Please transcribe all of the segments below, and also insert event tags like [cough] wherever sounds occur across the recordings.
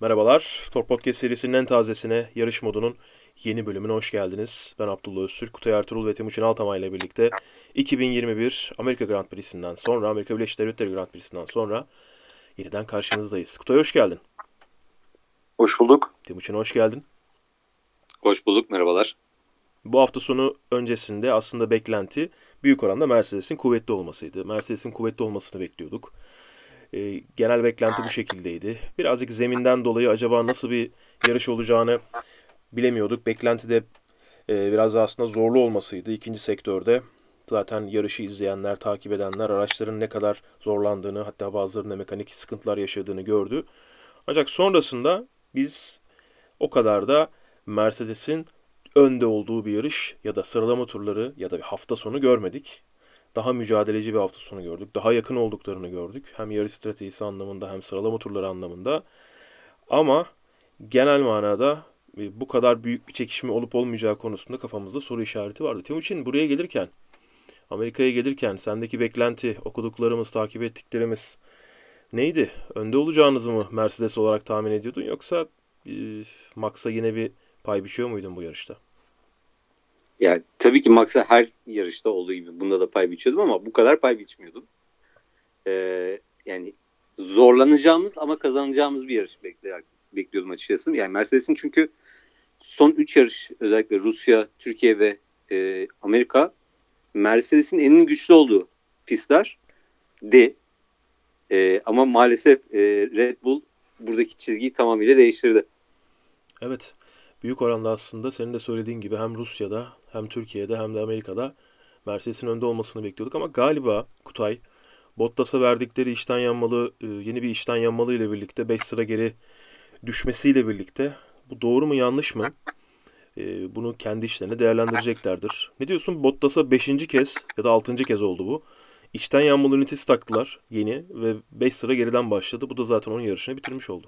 Merhabalar. Tor Podcast serisinin en tazesine, yarış modunun yeni bölümüne hoş geldiniz. Ben Abdullah Öztürk, Kutay Ertuğrul ve Timuçin Altamay ile birlikte 2021 Amerika Grand Prix'sinden sonra, Amerika Birleşik Devletleri Grand Prix'sinden sonra yeniden karşınızdayız. Kutay hoş geldin. Hoş bulduk. Timuçin hoş geldin. Hoş bulduk, merhabalar. Bu hafta sonu öncesinde aslında beklenti büyük oranda Mercedes'in kuvvetli olmasıydı. Mercedes'in kuvvetli olmasını bekliyorduk. E, genel beklenti bu şekildeydi. Birazcık zeminden dolayı acaba nasıl bir yarış olacağını bilemiyorduk. Beklenti de e, biraz aslında zorlu olmasıydı ikinci sektörde. Zaten yarışı izleyenler, takip edenler araçların ne kadar zorlandığını hatta bazılarında mekanik sıkıntılar yaşadığını gördü. Ancak sonrasında biz o kadar da Mercedes'in önde olduğu bir yarış ya da sıralama turları ya da bir hafta sonu görmedik. Daha mücadeleci bir hafta sonu gördük. Daha yakın olduklarını gördük. Hem yarış stratejisi anlamında hem sıralama turları anlamında. Ama genel manada e, bu kadar büyük bir çekişme olup olmayacağı konusunda kafamızda soru işareti vardı. Timuçin buraya gelirken, Amerika'ya gelirken sendeki beklenti, okuduklarımız, takip ettiklerimiz neydi? Önde olacağınızı mı Mercedes olarak tahmin ediyordun yoksa e, Max'a yine bir pay biçiyor muydun bu yarışta? Yani tabii ki Max'a her yarışta olduğu gibi bunda da pay biçiyordum ama bu kadar pay biçmiyordum. Ee, yani zorlanacağımız ama kazanacağımız bir yarış bekliyordum açıkçası. Yani Mercedes'in çünkü son 3 yarış özellikle Rusya, Türkiye ve e, Amerika Mercedes'in en güçlü olduğu pistler de e, ama maalesef e, Red Bull buradaki çizgiyi tamamıyla değiştirdi. Evet. Büyük oranda aslında senin de söylediğin gibi hem Rusya'da hem Türkiye'de hem de Amerika'da Mercedes'in önde olmasını bekliyorduk ama galiba Kutay Bottas'a verdikleri işten yanmalı e, yeni bir işten yanmalı ile birlikte 5 sıra geri düşmesiyle birlikte bu doğru mu yanlış mı? E, bunu kendi işlerine değerlendireceklerdir. Ne diyorsun? Bottas'a 5. kez ya da 6. kez oldu bu. İçten yanmalı ünitesi taktılar yeni ve 5 sıra geriden başladı. Bu da zaten onun yarışını bitirmiş oldu.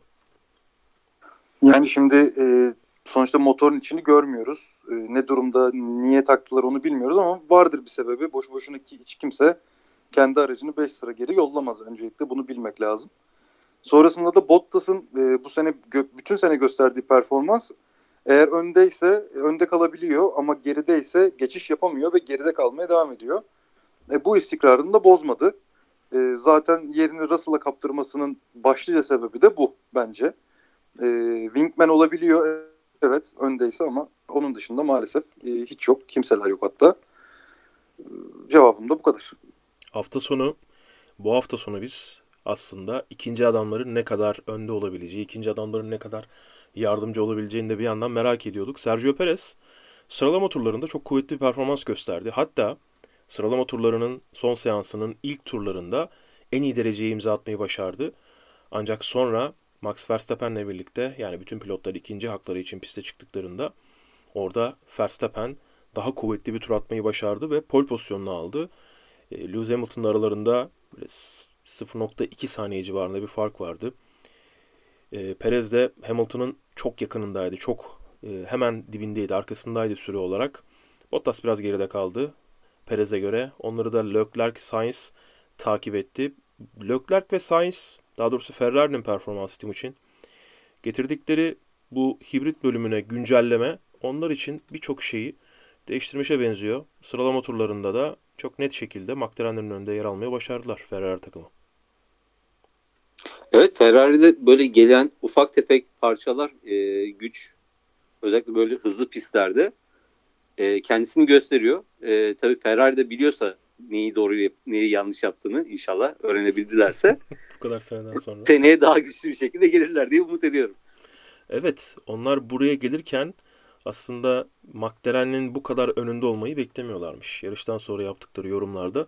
Yani şimdi e, sonuçta motorun içini görmüyoruz. E, ne durumda, niye taktılar onu bilmiyoruz ama vardır bir sebebi. Boş boşuna ki hiç kimse kendi aracını 5 sıra geri yollamaz. Öncelikle bunu bilmek lazım. Sonrasında da Bottas'ın e, bu sene bütün sene gösterdiği performans eğer öndeyse önde kalabiliyor ama gerideyse geçiş yapamıyor ve geride kalmaya devam ediyor. E, bu istikrarını da bozmadı. E, zaten yerini Russell'a kaptırmasının başlıca sebebi de bu bence. E, wingman olabiliyor evet öndeyse ama onun dışında maalesef e, hiç yok. Kimseler yok hatta. E, cevabım da bu kadar. Hafta sonu bu hafta sonu biz aslında ikinci adamların ne kadar önde olabileceği, ikinci adamların ne kadar yardımcı olabileceğini de bir yandan merak ediyorduk. Sergio Perez sıralama turlarında çok kuvvetli bir performans gösterdi. Hatta sıralama turlarının son seansının ilk turlarında en iyi dereceye imza atmayı başardı. Ancak sonra Max Verstappen'le birlikte yani bütün pilotlar ikinci hakları için piste çıktıklarında orada Verstappen daha kuvvetli bir tur atmayı başardı ve pole pozisyonunu aldı. E, Lewis Hamilton'la aralarında 0.2 saniye civarında bir fark vardı. E, Perez de Hamilton'ın çok yakınındaydı. Çok e, hemen dibindeydi, arkasındaydı süre olarak. Bottas biraz geride kaldı Perez'e göre. Onları da Leclerc, Sainz takip etti. Leclerc ve Sainz, daha doğrusu Ferrari'nin performansı için getirdikleri bu hibrit bölümüne güncelleme onlar için birçok şeyi değiştirmişe benziyor. Sıralama turlarında da çok net şekilde McLaren'in önünde yer almaya başardılar Ferrari takımı. Evet Ferrari'de böyle gelen ufak tefek parçalar e, güç özellikle böyle hızlı pistlerde e, kendisini gösteriyor. E, tabii Ferrari de biliyorsa neyi doğru neyi yanlış yaptığını inşallah öğrenebildilerse [laughs] bu kadar seneden sonra seneye daha güçlü bir şekilde gelirler diye umut ediyorum. Evet onlar buraya gelirken aslında McLaren'in bu kadar önünde olmayı beklemiyorlarmış. Yarıştan sonra yaptıkları yorumlarda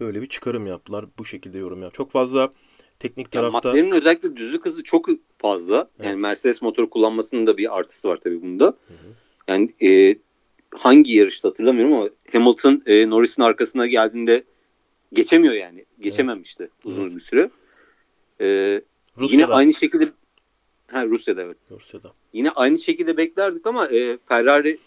böyle bir çıkarım yaptılar. Bu şekilde yorum yap. Çok fazla teknik tarafta... Yani McLaren'in özellikle düzlük hızı çok fazla. Evet. Yani Mercedes motoru kullanmasının da bir artısı var tabii bunda. Hı hı. Yani e, hangi yarışta hatırlamıyorum ama Hamilton e, Norris'in arkasına geldiğinde geçemiyor yani. Geçememişti evet. uzun evet. bir süre. E, yine aynı şekilde ha, Rusya'da evet. Rusya'da. Yine aynı şekilde beklerdik ama e, Ferrari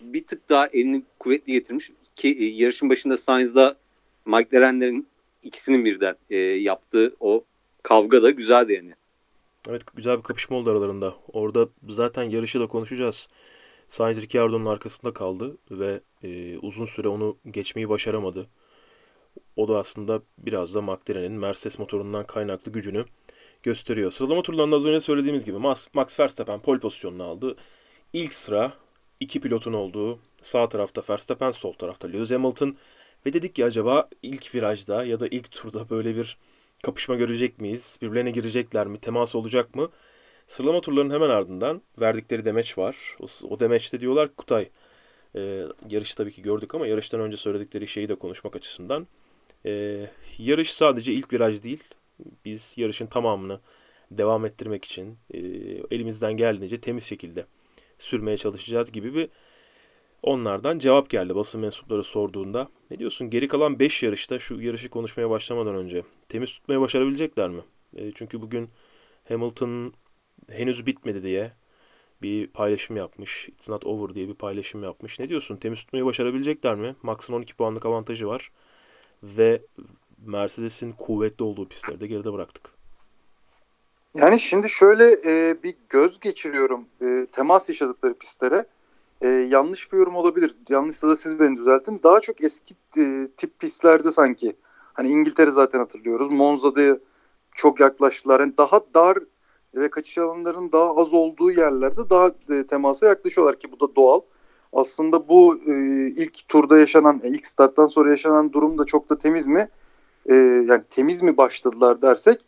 bir tık daha elini kuvvetli getirmiş ki e, yarışın başında Sainz'da McLaren'lerin ikisinin birden e, yaptığı o kavga da güzeldi yani. Evet güzel bir kapışma oldu aralarında. Orada zaten yarışı da konuşacağız. Sainz Ricciardo'nun arkasında kaldı ve e, uzun süre onu geçmeyi başaramadı. O da aslında biraz da McLaren'in Mercedes motorundan kaynaklı gücünü gösteriyor. Sıralama turlarında az önce söylediğimiz gibi Max, Verstappen pole pozisyonunu aldı. İlk sıra iki pilotun olduğu sağ tarafta Verstappen, sol tarafta Lewis Hamilton ve dedik ki acaba ilk virajda ya da ilk turda böyle bir kapışma görecek miyiz? Birbirlerine girecekler mi? Temas olacak mı? Sıralama turlarının hemen ardından verdikleri demeç var. O, o demeçte diyorlar Kutay e, yarışı tabii ki gördük ama yarıştan önce söyledikleri şeyi de konuşmak açısından e, yarış sadece ilk viraj değil. Biz yarışın tamamını devam ettirmek için e, elimizden geldiğince temiz şekilde sürmeye çalışacağız gibi bir onlardan cevap geldi basın mensupları sorduğunda. Ne diyorsun geri kalan 5 yarışta şu yarışı konuşmaya başlamadan önce temiz tutmaya başarabilecekler mi? E, çünkü bugün Hamilton henüz bitmedi diye bir paylaşım yapmış. It's not over diye bir paylaşım yapmış. Ne diyorsun? Temiz tutmayı başarabilecekler mi? Max'ın 12 puanlık avantajı var. Ve Mercedes'in kuvvetli olduğu pistleri de geride bıraktık. Yani şimdi şöyle e, bir göz geçiriyorum e, temas yaşadıkları pistlere. E, yanlış bir yorum olabilir. Yanlışsa da siz beni düzeltin. Daha çok eski e, tip pistlerde sanki. Hani İngiltere zaten hatırlıyoruz. Monza'da çok yaklaştılar. Yani daha dar ve kaçış alanlarının daha az olduğu yerlerde daha e, temasa yaklaşıyorlar ki bu da doğal. Aslında bu e, ilk turda yaşanan, e, ilk starttan sonra yaşanan durum da çok da temiz mi? E, yani temiz mi başladılar dersek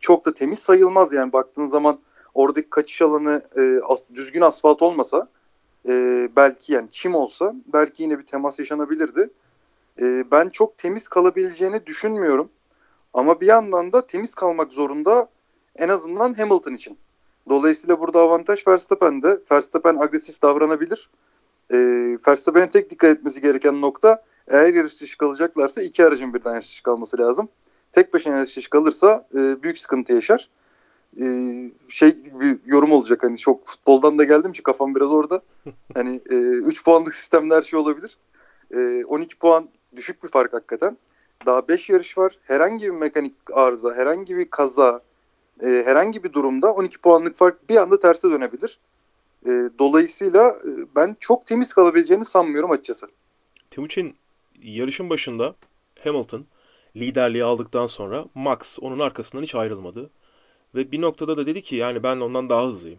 çok da temiz sayılmaz. Yani baktığın zaman oradaki kaçış alanı e, as, düzgün asfalt olmasa e, belki yani çim olsa belki yine bir temas yaşanabilirdi. E, ben çok temiz kalabileceğini düşünmüyorum. Ama bir yandan da temiz kalmak zorunda en azından Hamilton için. Dolayısıyla burada avantaj Verstappen'de. Verstappen agresif davranabilir. E, Verstappen'in tek dikkat etmesi gereken nokta eğer yarış dışı kalacaklarsa iki aracın birden yarış dışı kalması lazım. Tek başına yarış dışı kalırsa e, büyük sıkıntı yaşar. E, şey bir yorum olacak hani çok futboldan da geldim ki kafam biraz orada. [laughs] Hani 3 e, puanlık sistemde her şey olabilir. E, 12 puan düşük bir fark hakikaten. Daha 5 yarış var. Herhangi bir mekanik arıza, herhangi bir kaza, e, herhangi bir durumda 12 puanlık fark bir anda terse dönebilir. E, dolayısıyla e, ben çok temiz kalabileceğini sanmıyorum açıkçası. Timuçin yarışın başında Hamilton liderliği aldıktan sonra Max onun arkasından hiç ayrılmadı. Ve bir noktada da dedi ki yani ben ondan daha hızlıyım.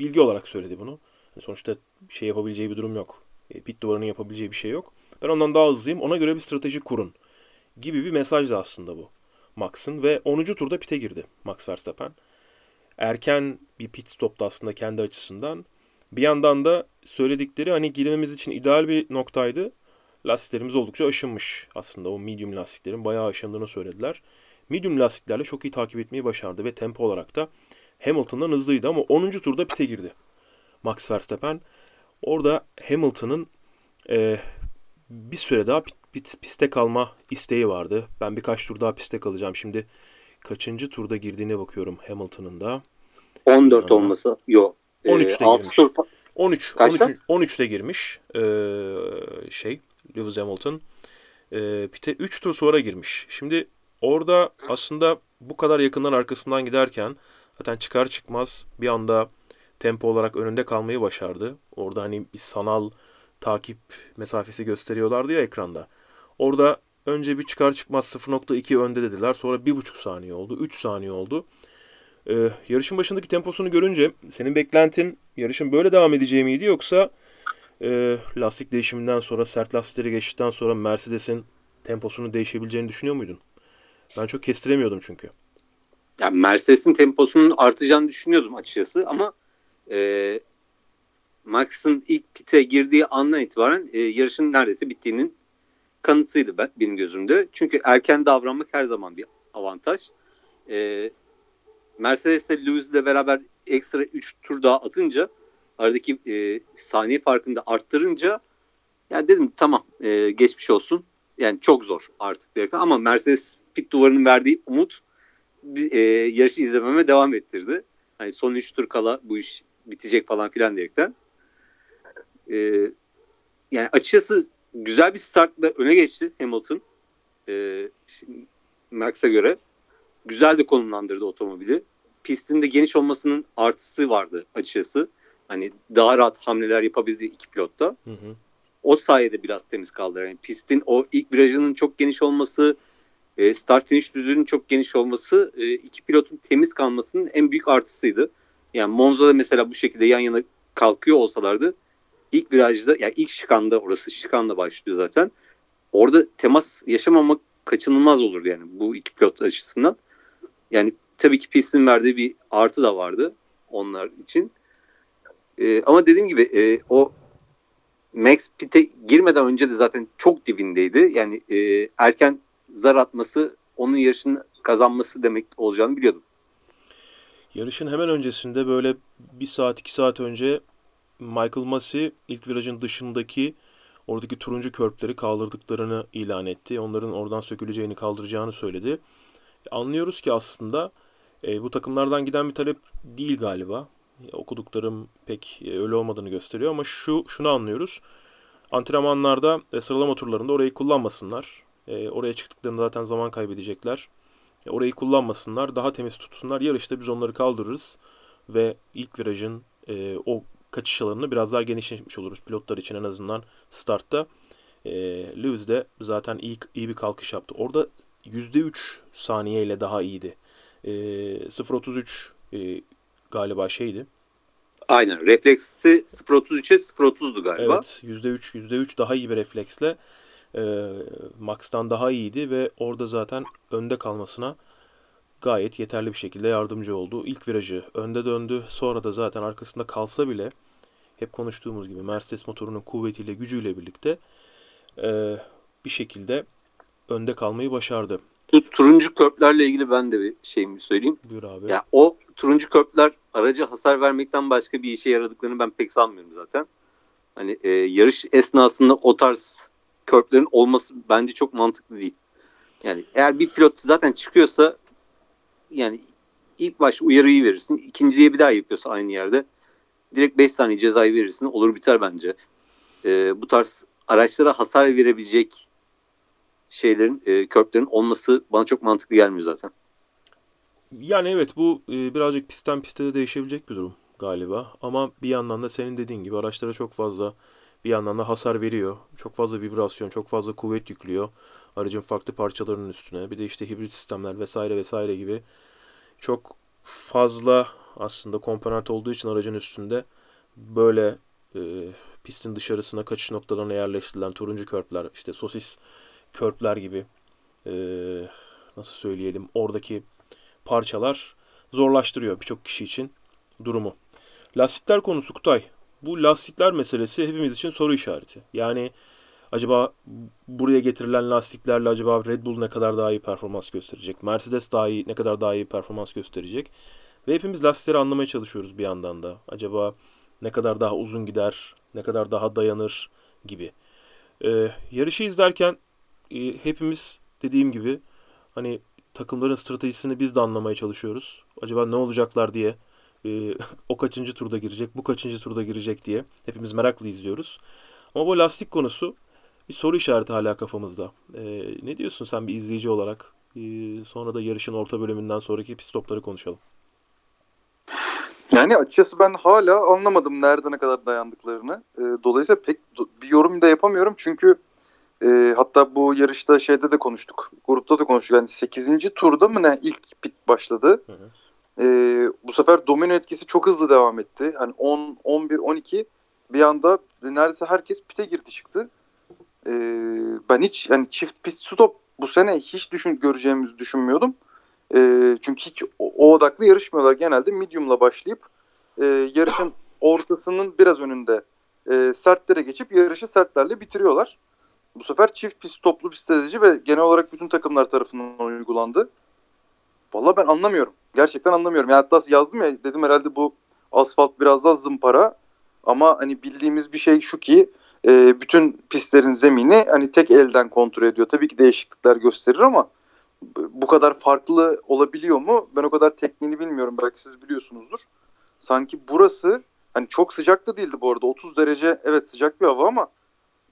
Bilgi olarak söyledi bunu. Sonuçta şey yapabileceği bir durum yok. Pit duvarının yapabileceği bir şey yok. Ben ondan daha hızlıyım. Ona göre bir strateji kurun. Gibi bir mesajdı aslında bu. Max'ın ve 10. turda pite girdi Max Verstappen. Erken bir pit stoptu aslında kendi açısından. Bir yandan da söyledikleri hani girmemiz için ideal bir noktaydı. Lastiklerimiz oldukça aşınmış aslında. O medium lastiklerin bayağı aşındığını söylediler. Medium lastiklerle çok iyi takip etmeyi başardı ve tempo olarak da Hamilton'dan hızlıydı ama 10. turda pite girdi Max Verstappen. Orada Hamilton'ın e, bir süre daha pit, piste kalma isteği vardı. Ben birkaç tur daha piste kalacağım. Şimdi kaçıncı turda girdiğine bakıyorum Hamilton'ın da. 14 Ama. olması yok. 13'te ee, girmiş. Tur... 13, 13 13'te girmiş. Ee, şey Lewis Hamilton. Ee, pite 3 tur sonra girmiş. Şimdi orada aslında bu kadar yakından arkasından giderken zaten çıkar çıkmaz bir anda tempo olarak önünde kalmayı başardı. Orada hani bir sanal takip mesafesi gösteriyorlardı ya ekranda. Orada önce bir çıkar çıkmaz 0.2 önde dediler. Sonra 1.5 saniye oldu. 3 saniye oldu. Ee, yarışın başındaki temposunu görünce senin beklentin yarışın böyle devam edeceği miydi yoksa e, lastik değişiminden sonra sert lastikleri geçtikten sonra Mercedes'in temposunun değişebileceğini düşünüyor muydun? Ben çok kestiremiyordum çünkü. Yani Mercedes'in temposunun artacağını düşünüyordum açıkçası ama e, Max'ın ilk pite girdiği andan itibaren e, yarışın neredeyse bittiğinin kanıtıydı ben, benim gözümde. Çünkü erken davranmak her zaman bir avantaj. E, Mercedes ile Lewis ile beraber ekstra 3 tur daha atınca aradaki e, saniye farkını da arttırınca yani dedim tamam e, geçmiş olsun. Yani çok zor artık derken ama Mercedes pit duvarının verdiği umut e, yarışı izlememe devam ettirdi. Hani son 3 tur kala bu iş bitecek falan filan diyerekten. E, yani açıkçası güzel bir startla öne geçti Hamilton. E, Max'a göre. Güzel de konumlandırdı otomobili. pistin de geniş olmasının artısı vardı açıkçası. Hani daha rahat hamleler yapabildi iki pilotta. Hı hı. O sayede biraz temiz kaldı. Yani pistin o ilk virajının çok geniş olması, e, start finish düzlüğünün çok geniş olması e, iki pilotun temiz kalmasının en büyük artısıydı. Yani Monza'da mesela bu şekilde yan yana kalkıyor olsalardı ilk virajda yani ilk şikanda orası şikanla başlıyor zaten. Orada temas yaşamamak kaçınılmaz olurdu yani bu iki pilot açısından. Yani tabii ki pistin verdiği bir artı da vardı onlar için. E, ama dediğim gibi e, o Max pit'e girmeden önce de zaten çok dibindeydi. Yani e, erken zar atması onun yarışını kazanması demek olacağını biliyordum. Yarışın hemen öncesinde böyle bir saat iki saat önce Michael Massey ilk virajın dışındaki oradaki turuncu körpleri kaldırdıklarını ilan etti. Onların oradan söküleceğini kaldıracağını söyledi. Anlıyoruz ki aslında e, bu takımlardan giden bir talep değil galiba. Okuduklarım pek e, öyle olmadığını gösteriyor ama şu şunu anlıyoruz. Antrenmanlarda e, sıralama turlarında orayı kullanmasınlar. E, oraya çıktıklarında zaten zaman kaybedecekler. E, orayı kullanmasınlar, daha temiz tutsunlar. Yarışta biz onları kaldırırız ve ilk virajın e, o kaçış alanını biraz daha genişletmiş oluruz pilotlar için en azından startta. E, Lewis de zaten iyi, iyi bir kalkış yaptı. Orada %3 saniyeyle daha iyiydi. E, 0.33 e, galiba şeydi. Aynen. Refleksi 0.33'e 0.30'du galiba. Evet %3 %3 daha iyi bir refleksle e, Max'tan daha iyiydi ve orada zaten önde kalmasına gayet yeterli bir şekilde yardımcı oldu. İlk virajı önde döndü. Sonra da zaten arkasında kalsa bile hep konuştuğumuz gibi Mercedes motorunun kuvvetiyle, gücüyle birlikte e, bir şekilde önde kalmayı başardı. Bu turuncu körplerle ilgili ben de bir şeyimi söyleyeyim. Buyur abi. Ya o turuncu körpler araca hasar vermekten başka bir işe yaradıklarını ben pek sanmıyorum zaten. Hani e, yarış esnasında o tarz körplerin olması bence çok mantıklı değil. Yani eğer bir pilot zaten çıkıyorsa yani ilk baş uyarıyı verirsin. ikinciye bir daha yapıyorsa aynı yerde direkt 5 saniye cezayı verirsin. Olur biter bence. E, bu tarz araçlara hasar verebilecek şeylerin, e, körplerin olması bana çok mantıklı gelmiyor zaten. Yani evet bu e, birazcık pistten piste de değişebilecek bir durum galiba. Ama bir yandan da senin dediğin gibi araçlara çok fazla bir yandan da hasar veriyor. Çok fazla vibrasyon, çok fazla kuvvet yüklüyor. Aracın farklı parçalarının üstüne. Bir de işte hibrit sistemler vesaire vesaire gibi çok fazla aslında komponent olduğu için aracın üstünde böyle e, pistin dışarısına kaçış noktalarına yerleştirilen turuncu körpler, işte sosis körpler gibi e, nasıl söyleyelim oradaki parçalar zorlaştırıyor birçok kişi için durumu. Lastikler konusu Kutay. Bu lastikler meselesi hepimiz için soru işareti. Yani acaba buraya getirilen lastiklerle acaba Red Bull ne kadar daha iyi performans gösterecek? Mercedes daha iyi ne kadar daha iyi performans gösterecek? Ve hepimiz lastikleri anlamaya çalışıyoruz bir yandan da. Acaba ne kadar daha uzun gider, ne kadar daha dayanır gibi. Ee, yarışı izlerken e, hepimiz dediğim gibi hani takımların stratejisini biz de anlamaya çalışıyoruz. Acaba ne olacaklar diye. E, [laughs] o kaçıncı turda girecek, bu kaçıncı turda girecek diye. Hepimiz merakla izliyoruz. Ama bu lastik konusu bir soru işareti hala kafamızda. E, ne diyorsun sen bir izleyici olarak? E, sonra da yarışın orta bölümünden sonraki pit stopları konuşalım. Yani açıkçası ben hala anlamadım nerede ne kadar dayandıklarını. E, dolayısıyla pek bir yorum da yapamıyorum çünkü e, hatta bu yarışta şeyde de konuştuk. Grupta da konuştuk. Yani 8. turda mı ne ilk pit başladı. Hı hı. E, bu sefer domino etkisi çok hızlı devam etti. Hani 10, 11, 12 bir anda neredeyse herkes pite girdi çıktı. E, ben hiç yani çift pit stop bu sene hiç düşün göreceğimizi düşünmüyordum. E, çünkü hiç o, o odaklı yarışmıyorlar. Genelde medium'la başlayıp e, yarışın [laughs] ortasının biraz önünde e, sertlere geçip yarışı sertlerle bitiriyorlar. Bu sefer çift pist toplu bir strateji ve genel olarak bütün takımlar tarafından uygulandı. Vallahi ben anlamıyorum. Gerçekten anlamıyorum. Yani hatta yazdım ya dedim herhalde bu asfalt biraz daha zımpara ama hani bildiğimiz bir şey şu ki e, bütün pistlerin zemini hani tek elden kontrol ediyor. Tabii ki değişiklikler gösterir ama bu kadar farklı olabiliyor mu? Ben o kadar tekniğini bilmiyorum. Belki siz biliyorsunuzdur. Sanki burası hani çok sıcak da değildi bu arada. 30 derece evet sıcak bir hava ama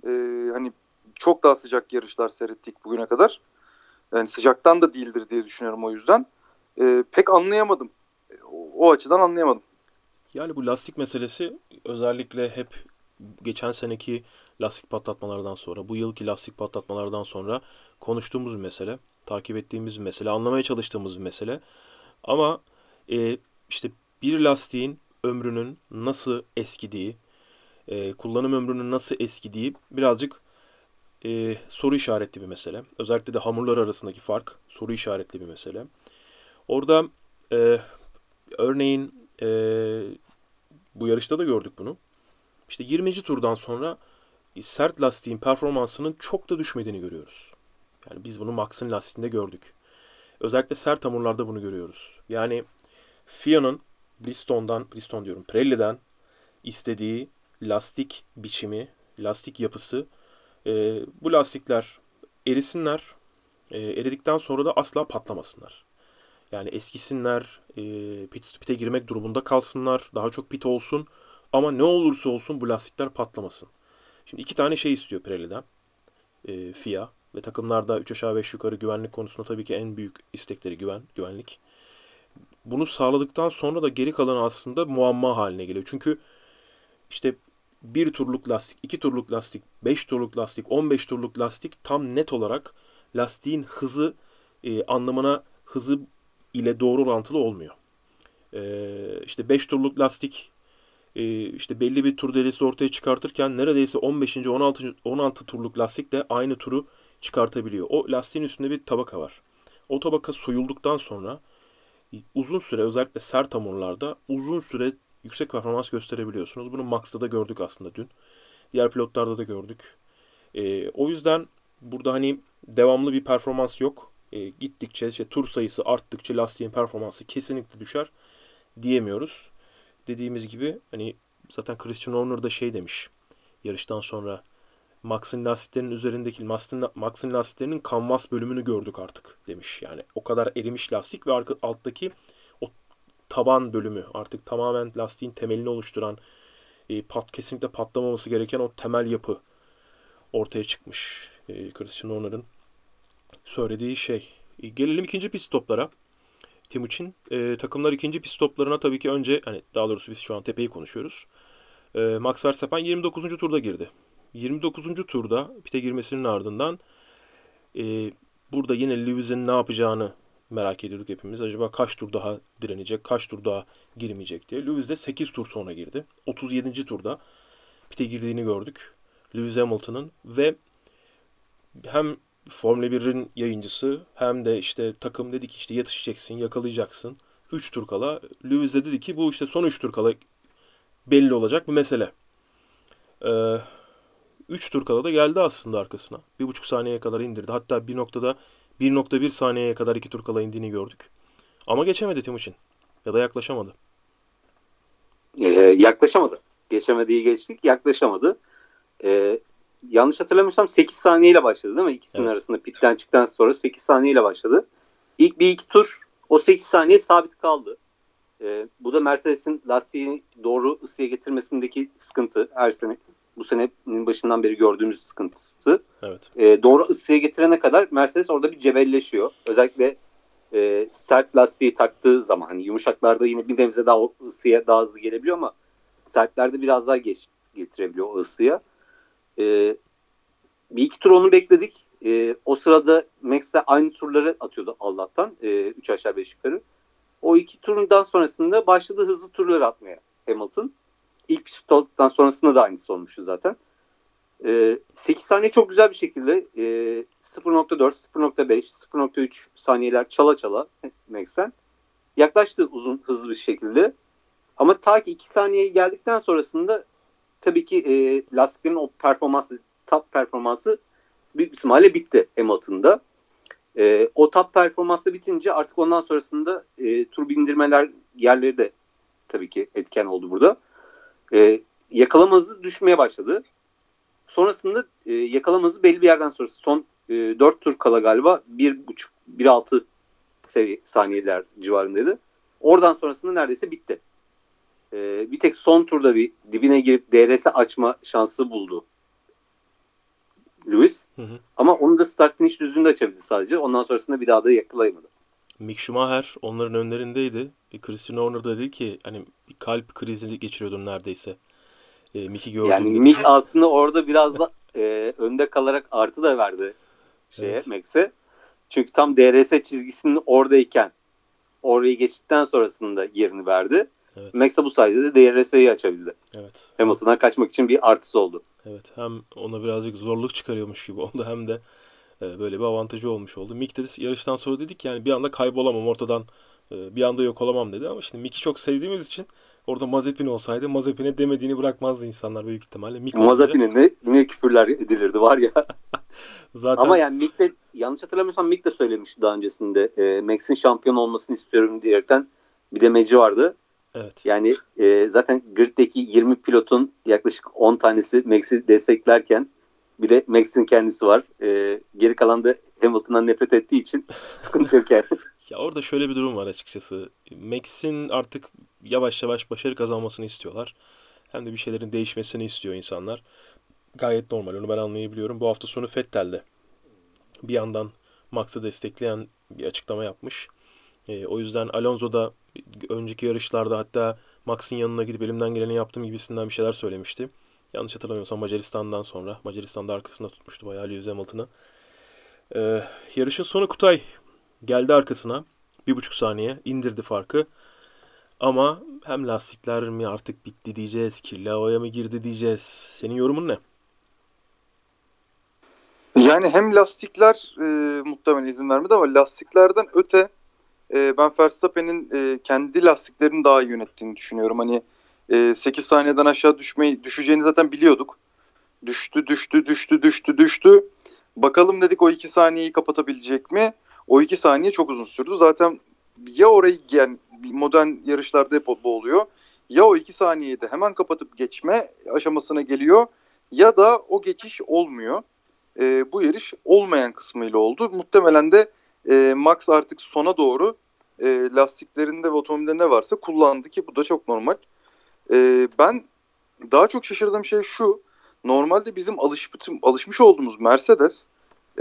e, hani çok daha sıcak yarışlar seyrettik bugüne kadar. Yani sıcaktan da değildir diye düşünüyorum o yüzden. E, pek anlayamadım. o açıdan anlayamadım. Yani bu lastik meselesi özellikle hep geçen seneki lastik patlatmalardan sonra, bu yılki lastik patlatmalardan sonra konuştuğumuz bir mesele, takip ettiğimiz bir mesele, anlamaya çalıştığımız bir mesele. Ama e, işte bir lastiğin ömrünün nasıl eskidiği, e, kullanım ömrünün nasıl eskidiği birazcık e, soru işaretli bir mesele. Özellikle de hamurlar arasındaki fark soru işaretli bir mesele. Orada e, örneğin e, bu yarışta da gördük bunu. İşte 20. turdan sonra sert lastiğin performansının çok da düşmediğini görüyoruz. Yani biz bunu Max'ın lastiğinde gördük. Özellikle sert hamurlarda bunu görüyoruz. Yani FIA'nın Bristol'dan, Bristol diyorum, Pirelli'den istediği lastik biçimi, lastik yapısı e, bu lastikler erisinler, e, eridikten sonra da asla patlamasınlar. Yani eskisinler, e, pit pit'e girmek durumunda kalsınlar, daha çok pit olsun. Ama ne olursa olsun bu lastikler patlamasın. Şimdi iki tane şey istiyor Pirelli'den. E, FIA ve takımlarda 3 aşağı 5 yukarı güvenlik konusunda tabii ki en büyük istekleri güven, güvenlik. Bunu sağladıktan sonra da geri kalan aslında muamma haline geliyor. Çünkü işte bir turluk lastik, iki turluk lastik, 5 turluk lastik, 15 turluk lastik tam net olarak lastiğin hızı e, anlamına hızı ile doğru orantılı olmuyor. E, işte 5 turluk lastik e, işte belli bir tur delisi ortaya çıkartırken neredeyse 15. 16. 16 turluk lastik de aynı turu çıkartabiliyor. O lastiğin üstünde bir tabaka var. O tabaka soyulduktan sonra uzun süre özellikle sert hamurlarda uzun süre yüksek performans gösterebiliyorsunuz. Bunu Max'ta da gördük aslında dün. Diğer pilotlarda da gördük. E, o yüzden burada hani devamlı bir performans yok. E, gittikçe işte tur sayısı arttıkça lastiğin performansı kesinlikle düşer diyemiyoruz. Dediğimiz gibi hani zaten Christian Horner da şey demiş yarıştan sonra Max'ın lastiklerinin üzerindeki Max'ın lastiklerinin kanvas bölümünü gördük artık demiş. Yani o kadar erimiş lastik ve arka, alttaki o taban bölümü artık tamamen lastiğin temelini oluşturan e, pat kesinlikle patlamaması gereken o temel yapı ortaya çıkmış. E, Christian Horner'ın söylediği şey. E, gelelim ikinci pit stoplara. Timuçin e, takımlar ikinci pit stoplarına tabii ki önce hani daha doğrusu biz şu an tepeyi konuşuyoruz. E, Max Verstappen 29. turda girdi. 29. turda pite girmesinin ardından e, burada yine Lewis'in ne yapacağını merak ediyorduk hepimiz. Acaba kaç tur daha direnecek, kaç tur daha girmeyecek diye. Lewis de 8 tur sonra girdi. 37. turda pite girdiğini gördük. Lewis Hamilton'ın ve hem Formula 1'in yayıncısı hem de işte takım dedi ki işte yetişeceksin, yakalayacaksın. 3 tur kala Lewis de dedi ki bu işte son 3 tur kala belli olacak bir mesele. Ee, 3 tur kala da geldi aslında arkasına. 1,5 saniyeye kadar indirdi. Hatta bir noktada 1.1 saniyeye kadar 2 tur kala indiğini gördük. Ama geçemedi Timuçin. Ya da yaklaşamadı. Ee, yaklaşamadı. Geçemediği geçtik. Yaklaşamadı. Ee, yanlış hatırlamıyorsam 8 saniyeyle başladı değil mi? İkisinin Evet. arasında pitten çıktıktan sonra 8 saniyeyle başladı. İlk bir iki tur o 8 saniye sabit kaldı. Ee, bu da Mercedes'in lastiğini doğru ısıya getirmesindeki sıkıntı. Her sene bu senenin başından beri gördüğümüz sıkıntısı. Evet. Ee, doğru ısıya getirene kadar Mercedes orada bir cebelleşiyor. Özellikle e, sert lastiği taktığı zaman hani yumuşaklarda yine bir nebze daha ısıya daha hızlı gelebiliyor ama sertlerde biraz daha geç getirebiliyor o ısıya. Ee, bir iki tur onu bekledik. Ee, o sırada Max de aynı turları atıyordu Allah'tan. 3 aşağı 5 yukarı. O iki turundan sonrasında başladı hızlı turları atmaya Hamilton. İlk pit stop'tan sonrasında da aynısı olmuştu zaten. Ee, 8 saniye çok güzel bir şekilde e, 0.4, 0.5, 0.3 saniyeler çala çala Max'ten yaklaştı uzun hızlı bir şekilde. Ama ta ki 2 saniye geldikten sonrasında tabii ki e, lastiklerin o performansı, top performansı büyük bir ihtimalle bitti Hamilton'da. E, o top performansı bitince artık ondan sonrasında e, tur bindirmeler yerleri de tabii ki etken oldu burada. E, yakalama hızı düşmeye başladı. Sonrasında e, yakalama hızı belli bir yerden sonra son e, 4 tur kala galiba 1.5-1.6 seviye saniyeler civarındaydı. Oradan sonrasında neredeyse bitti. E, bir tek son turda bir dibine girip DRS açma şansı buldu Lewis. Hı hı. Ama onu da start finish düzlüğünde açabildi sadece. Ondan sonrasında bir daha da yakalayamadı. Mick Schumacher onların önlerindeydi. E, Christian Horner da dedi ki hani kalp krizi geçiriyordum neredeyse. E, Mick'i gördüm Yani dedi. Mick aslında orada biraz da [laughs] e, önde kalarak artı da verdi şeye Evet. Max'e. Çünkü tam DRS çizgisinin oradayken orayı geçtikten sonrasında yerini verdi. Evet, Max'e bu sayede de DRS'yi açabildi. evet. Hamilton'dan kaçmak için bir artısı oldu. Evet hem ona birazcık zorluk çıkarıyormuş gibi oldu hem de e, böyle bir avantajı olmuş oldu. Mick de yarıştan sonra dedik yani bir anda kaybolamam ortadan e, bir anda yok olamam dedi ama şimdi Mick'i çok sevdiğimiz için orada Mazepin olsaydı Mazepin'e demediğini bırakmazdı insanlar büyük ihtimalle. Mick Mazepin'e ne, ne küfürler edilirdi var ya. [laughs] zaten Ama yani Mick de yanlış hatırlamıyorsam Mick de söylemişti daha öncesinde. E, Max'in şampiyon olmasını istiyorum diyerekten bir demeci vardı. Evet Yani e, zaten griddeki 20 pilotun yaklaşık 10 tanesi Max'i desteklerken bir de Max'in kendisi var. E, geri kalan da Hamilton'dan nefret ettiği için [laughs] sıkıntı yok yani. ya orada şöyle bir durum var açıkçası. Max'in artık yavaş yavaş başarı kazanmasını istiyorlar. Hem de bir şeylerin değişmesini istiyor insanlar. Gayet normal. Onu ben anlayabiliyorum. Bu hafta sonu Vettel'de bir yandan Max'ı destekleyen bir açıklama yapmış. E, o yüzden Alonso da önceki yarışlarda hatta Max'ın yanına gidip elimden geleni yaptım gibisinden bir şeyler söylemişti. Yanlış hatırlamıyorsam Macaristan'dan sonra. Macaristan'da arkasında tutmuştu bayağı Lewis Hamilton'ı. E, yarışın sonu Kutay geldi arkasına. Bir buçuk saniye indirdi farkı. Ama hem lastikler mi artık bitti diyeceğiz, kirli havaya mı girdi diyeceğiz. Senin yorumun ne? Yani hem lastikler e, muhtemelen izin vermedi ama lastiklerden öte e, ben Verstappen'in e, kendi lastiklerini daha iyi yönettiğini düşünüyorum. Hani e, 8 saniyeden aşağı düşmeyi düşeceğini zaten biliyorduk. Düştü, düştü, düştü, düştü, düştü. Bakalım dedik o 2 saniyeyi kapatabilecek mi? O 2 saniye çok uzun sürdü. Zaten ya orayı yani modern yarışlarda hep bu oluyor. Ya o 2 saniyeyi de hemen kapatıp geçme aşamasına geliyor ya da o geçiş olmuyor e, bu yarış olmayan kısmıyla oldu. Muhtemelen de e, Max artık sona doğru e, lastiklerinde ve otomobilde ne varsa kullandı ki bu da çok normal. E, ben daha çok şaşırdığım şey şu. Normalde bizim alışmış, alışmış olduğumuz Mercedes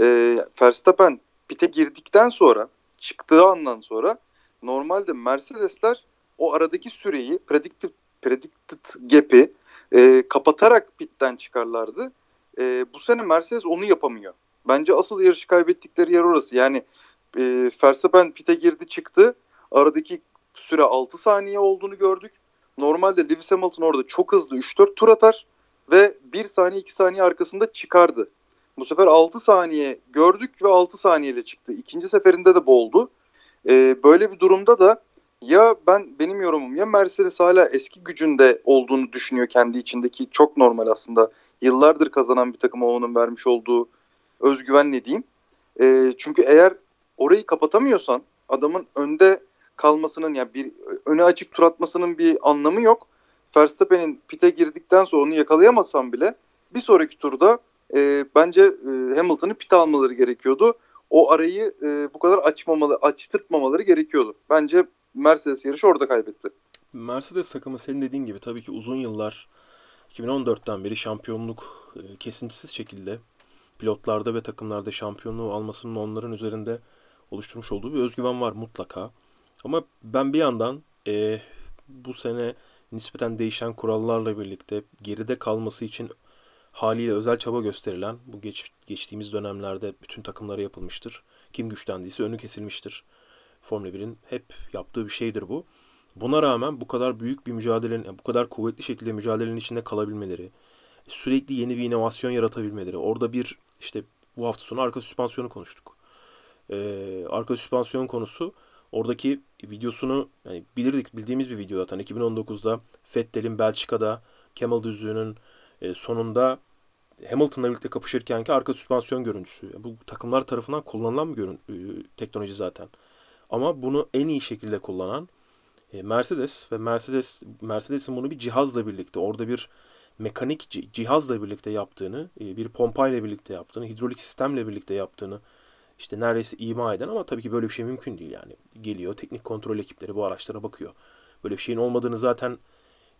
e, Verstappen pite girdikten sonra çıktığı andan sonra normalde Mercedesler o aradaki süreyi predicted, predicted gap'i e, kapatarak pitten çıkarlardı. E, bu sene Mercedes onu yapamıyor. Bence asıl yarışı kaybettikleri yer orası. Yani e, Verstappen pite girdi çıktı. Aradaki süre 6 saniye olduğunu gördük. Normalde Lewis Hamilton orada çok hızlı 3-4 tur atar ve 1 saniye 2 saniye arkasında çıkardı. Bu sefer 6 saniye gördük ve 6 saniyeyle çıktı. İkinci seferinde de bu oldu. E, böyle bir durumda da ya ben benim yorumum ya Mercedes hala eski gücünde olduğunu düşünüyor kendi içindeki çok normal aslında yıllardır kazanan bir takıma onun vermiş olduğu özgüven ne diyeyim. E, çünkü eğer orayı kapatamıyorsan adamın önde kalmasının yani bir öne açık tur atmasının bir anlamı yok. Verstappen'in pite girdikten sonra onu yakalayamasan bile bir sonraki turda e, bence e, Hamilton'ı pite almaları gerekiyordu. O arayı e, bu kadar açmamalı, açtırtmamaları gerekiyordu. Bence Mercedes yarışı orada kaybetti. Mercedes takımı senin dediğin gibi tabii ki uzun yıllar 2014'ten beri şampiyonluk e, kesintisiz şekilde pilotlarda ve takımlarda şampiyonluğu almasının onların üzerinde oluşturmuş olduğu bir özgüven var mutlaka. Ama ben bir yandan e, bu sene nispeten değişen kurallarla birlikte geride kalması için haliyle özel çaba gösterilen bu geç, geçtiğimiz dönemlerde bütün takımlara yapılmıştır. Kim güçlendiyse önü kesilmiştir. Formula 1'in hep yaptığı bir şeydir bu. Buna rağmen bu kadar büyük bir mücadelenin, bu kadar kuvvetli şekilde mücadelenin içinde kalabilmeleri, sürekli yeni bir inovasyon yaratabilmeleri. Orada bir işte bu hafta sonu arka süspansiyonu konuştuk. Ee, arka süspansiyon konusu oradaki videosunu yani bilirdik bildiğimiz bir video zaten 2019'da Vettel'in Belçika'da Kemal düzlüğünün e, sonunda Hamilton'la birlikte kapışırkenki arka süspansiyon görüntüsü. Yani bu takımlar tarafından kullanılan bir görün, e, teknoloji zaten. Ama bunu en iyi şekilde kullanan e, Mercedes ve Mercedes Mercedes'in bunu bir cihazla birlikte orada bir mekanik ci- cihazla birlikte yaptığını, e, bir pompayla birlikte yaptığını, hidrolik sistemle birlikte yaptığını işte neredeyse ima eden ama tabii ki böyle bir şey mümkün değil yani. Geliyor teknik kontrol ekipleri bu araçlara bakıyor. Böyle bir şeyin olmadığını zaten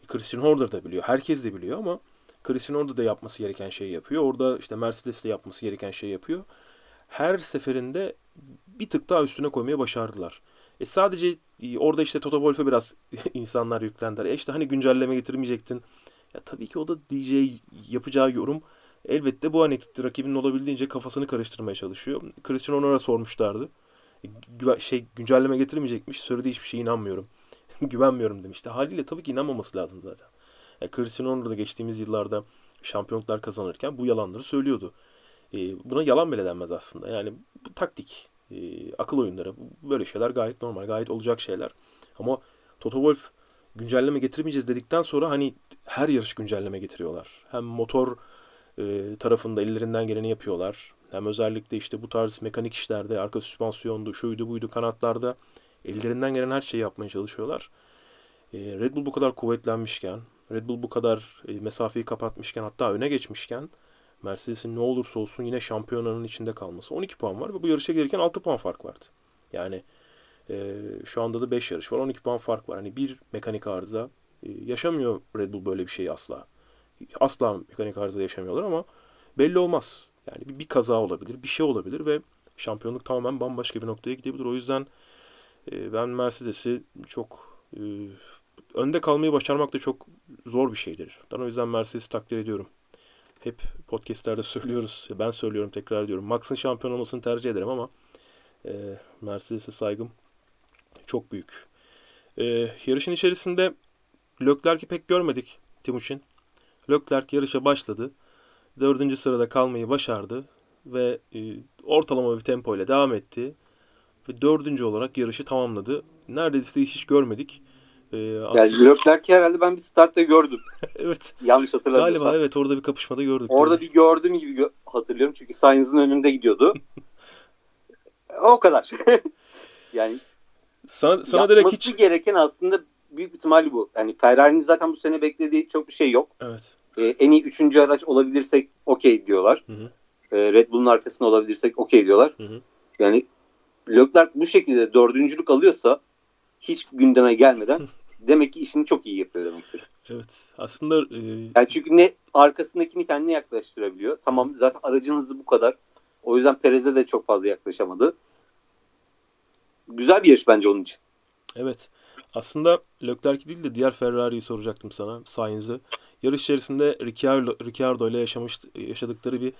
Christian Horner da biliyor. Herkes de biliyor ama Christian Horner da yapması gereken şeyi yapıyor. Orada işte Mercedes de yapması gereken şeyi yapıyor. Her seferinde bir tık daha üstüne koymaya başardılar. E sadece e, orada işte Toto Wolff'e biraz [laughs] insanlar yüklendiler. E işte hani güncelleme getirmeyecektin. Ya tabii ki o da DJ yapacağı yorum elbette bu hani rakibinin olabildiğince kafasını karıştırmaya çalışıyor. Cristiano Ronaldo'ya sormuşlardı. E, güve- şey güncelleme getirmeyecekmiş. Söylediği hiçbir şeye inanmıyorum. [laughs] Güvenmiyorum demişti. Haliyle tabii ki inanmaması lazım zaten. Ya Cristiano Ronaldo da geçtiğimiz yıllarda şampiyonluklar kazanırken bu yalanları söylüyordu. E, buna yalan bile denmez aslında. Yani bu taktik, e, akıl oyunları, böyle şeyler gayet normal, gayet olacak şeyler. Ama Toto Wolff güncelleme getirmeyeceğiz dedikten sonra hani her yarış güncelleme getiriyorlar. Hem motor e, tarafında ellerinden geleni yapıyorlar. Hem özellikle işte bu tarz mekanik işlerde, arka süspansiyondu, şuydu buydu, kanatlarda ellerinden gelen her şeyi yapmaya çalışıyorlar. E, Red Bull bu kadar kuvvetlenmişken, Red Bull bu kadar e, mesafeyi kapatmışken, hatta öne geçmişken Mercedes'in ne olursa olsun yine şampiyonanın içinde kalması. 12 puan var ve bu yarışa gelirken 6 puan fark vardı. Yani e, şu anda da 5 yarış var. 12 puan fark var. Hani bir mekanik arıza e, yaşamıyor Red Bull böyle bir şeyi asla. Asla mekanik arıza yaşamıyorlar ama belli olmaz. Yani bir, kaza olabilir, bir şey olabilir ve şampiyonluk tamamen bambaşka bir noktaya gidebilir. O yüzden e, ben Mercedes'i çok e, önde kalmayı başarmak da çok zor bir şeydir. Ben o yüzden Mercedes'i takdir ediyorum. Hep podcastlerde söylüyoruz. Ben söylüyorum tekrar ediyorum. Max'ın şampiyon olmasını tercih ederim ama e, Mercedes'e saygım çok büyük. E, yarışın içerisinde Leclerc'i pek görmedik Timuçin. Leclerc yarışa başladı. Dördüncü sırada kalmayı başardı. Ve e, ortalama bir tempo ile devam etti. Ve dördüncü olarak yarışı tamamladı. Neredeyse hiç görmedik. E, aslında- Yani Leclerc'i herhalde ben bir startta gördüm. [laughs] evet. Yanlış hatırlamıyorsam. Galiba evet orada bir kapışmada gördük. Orada tabii. bir gördüğüm gibi gö- hatırlıyorum. Çünkü Sainz'ın önünde gidiyordu. [laughs] o kadar. [laughs] yani sana, sana direkt hiç... gereken aslında büyük ihtimalle bu. Yani Ferrari'nin zaten bu sene beklediği çok bir şey yok. Evet. Ee, en iyi üçüncü araç olabilirsek okey diyorlar. Hı hı. Ee, Red Bull'un arkasında olabilirsek okey diyorlar. Hı hı. Yani Leclerc bu şekilde dördüncülük alıyorsa hiç gündeme gelmeden [laughs] demek ki işini çok iyi yapıyor demektir. Evet. Aslında e, Yani çünkü ne arkasındakini kendine yaklaştırabiliyor. Tamam zaten aracın hızı bu kadar. O yüzden Perez'e de çok fazla yaklaşamadı. Güzel bir yarış bence onun için. evet. Aslında Leclerc değil de diğer Ferrari'yi soracaktım sana. Sainz'ı. Yarış içerisinde Ricciardo, Ricciardo ile yaşamış, yaşadıkları bir,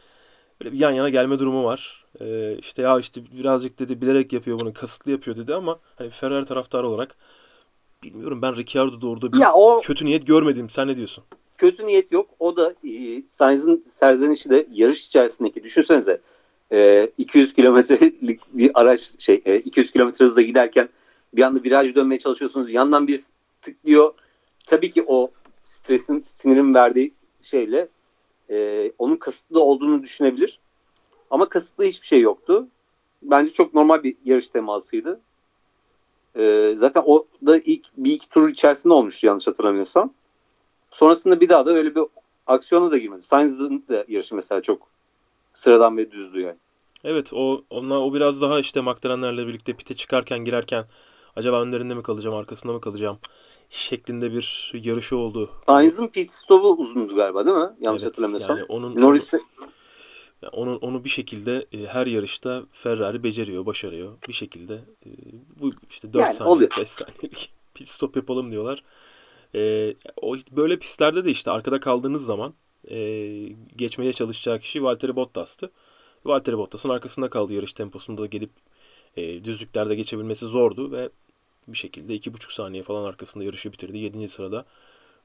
böyle bir yan yana gelme durumu var. Ee, işte ya işte birazcık dedi bilerek yapıyor bunu, kasıtlı yapıyor dedi ama hani Ferrari taraftarı olarak bilmiyorum ben Ricciardo'da orada bir Ya o kötü niyet görmedim. Sen ne diyorsun? kötü niyet yok. O da e, Sainz'ın serzenişi de yarış içerisindeki düşünsenize e, 200 kilometrelik bir araç şey e, 200 kilometre hızla giderken bir anda viraj dönmeye çalışıyorsunuz. Yandan bir tıklıyor. Tabii ki o stresin, sinirin verdiği şeyle e, onun kasıtlı olduğunu düşünebilir. Ama kasıtlı hiçbir şey yoktu. Bence çok normal bir yarış temasıydı. E, zaten o da ilk bir iki tur içerisinde olmuştu yanlış hatırlamıyorsam. Sonrasında bir daha da öyle bir aksiyona da girmedi. Sainz'ın da yarışı mesela çok sıradan ve düzdü yani. Evet o onlar o biraz daha işte McLaren'lerle birlikte pite çıkarken girerken acaba önlerinde mi kalacağım arkasında mı kalacağım şeklinde bir yarışı oldu. Sainz'ın pit stopu uzundu galiba değil mi? Yanlış Evet, hatırlamıyorsam. yani onun Norris'e onu, onun onu bir şekilde e, her yarışta Ferrari beceriyor, başarıyor. Bir şekilde e, bu işte 4 Yani saniye, oluyor. 5 saniyelik [laughs] pit stop yapalım diyorlar. E, o böyle pistlerde de işte arkada kaldığınız zaman e, geçmeye çalışacağı kişi Valtteri Bottas'tı. Valtteri Bottas'ın arkasında kaldı yarış temposunda da gelip e, düzlüklerde geçebilmesi zordu ve bir şekilde 2,5 saniye falan arkasında yarışı bitirdi. 7. sırada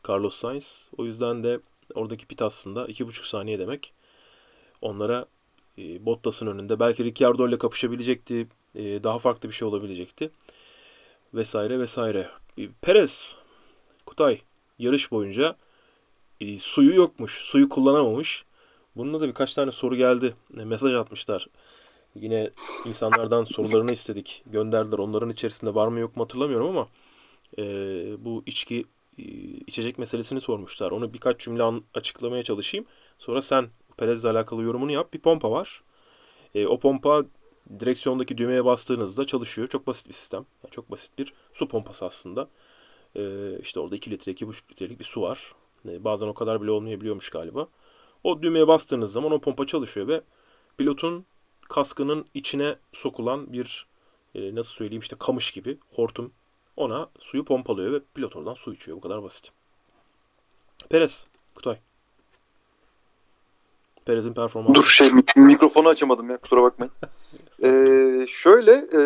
Carlos Sainz. O yüzden de oradaki pit aslında 2,5 saniye demek. Onlara e, Bottas'ın önünde belki Ricciardo ile kapışabilecekti. e, daha farklı bir şey olabilecekti. Vesaire vesaire. E, Perez, Kutay yarış boyunca e, suyu yokmuş. Suyu kullanamamış. Bununla da birkaç tane soru geldi. E, mesaj atmışlar. Yine insanlardan sorularını istedik. Gönderdiler. Onların içerisinde var mı yok mu hatırlamıyorum ama e, bu içki e, içecek meselesini sormuşlar. Onu birkaç cümle an- açıklamaya çalışayım. Sonra sen Perez'le alakalı yorumunu yap. Bir pompa var. E, o pompa direksiyondaki düğmeye bastığınızda çalışıyor. Çok basit bir sistem. Yani çok basit bir su pompası aslında. E, işte orada 2 litre, 2,5 litrelik bir su var. E, bazen o kadar bile olmayabiliyormuş galiba. O düğmeye bastığınız zaman o pompa çalışıyor ve pilotun kaskının içine sokulan bir e, nasıl söyleyeyim işte kamış gibi hortum ona suyu pompalıyor ve pilot oradan su içiyor. Bu kadar basit. Perez, Kutay. Perez'in performansı. Dur şey mik- mikrofonu açamadım ya kusura bakmayın. [laughs] Ee, şöyle e,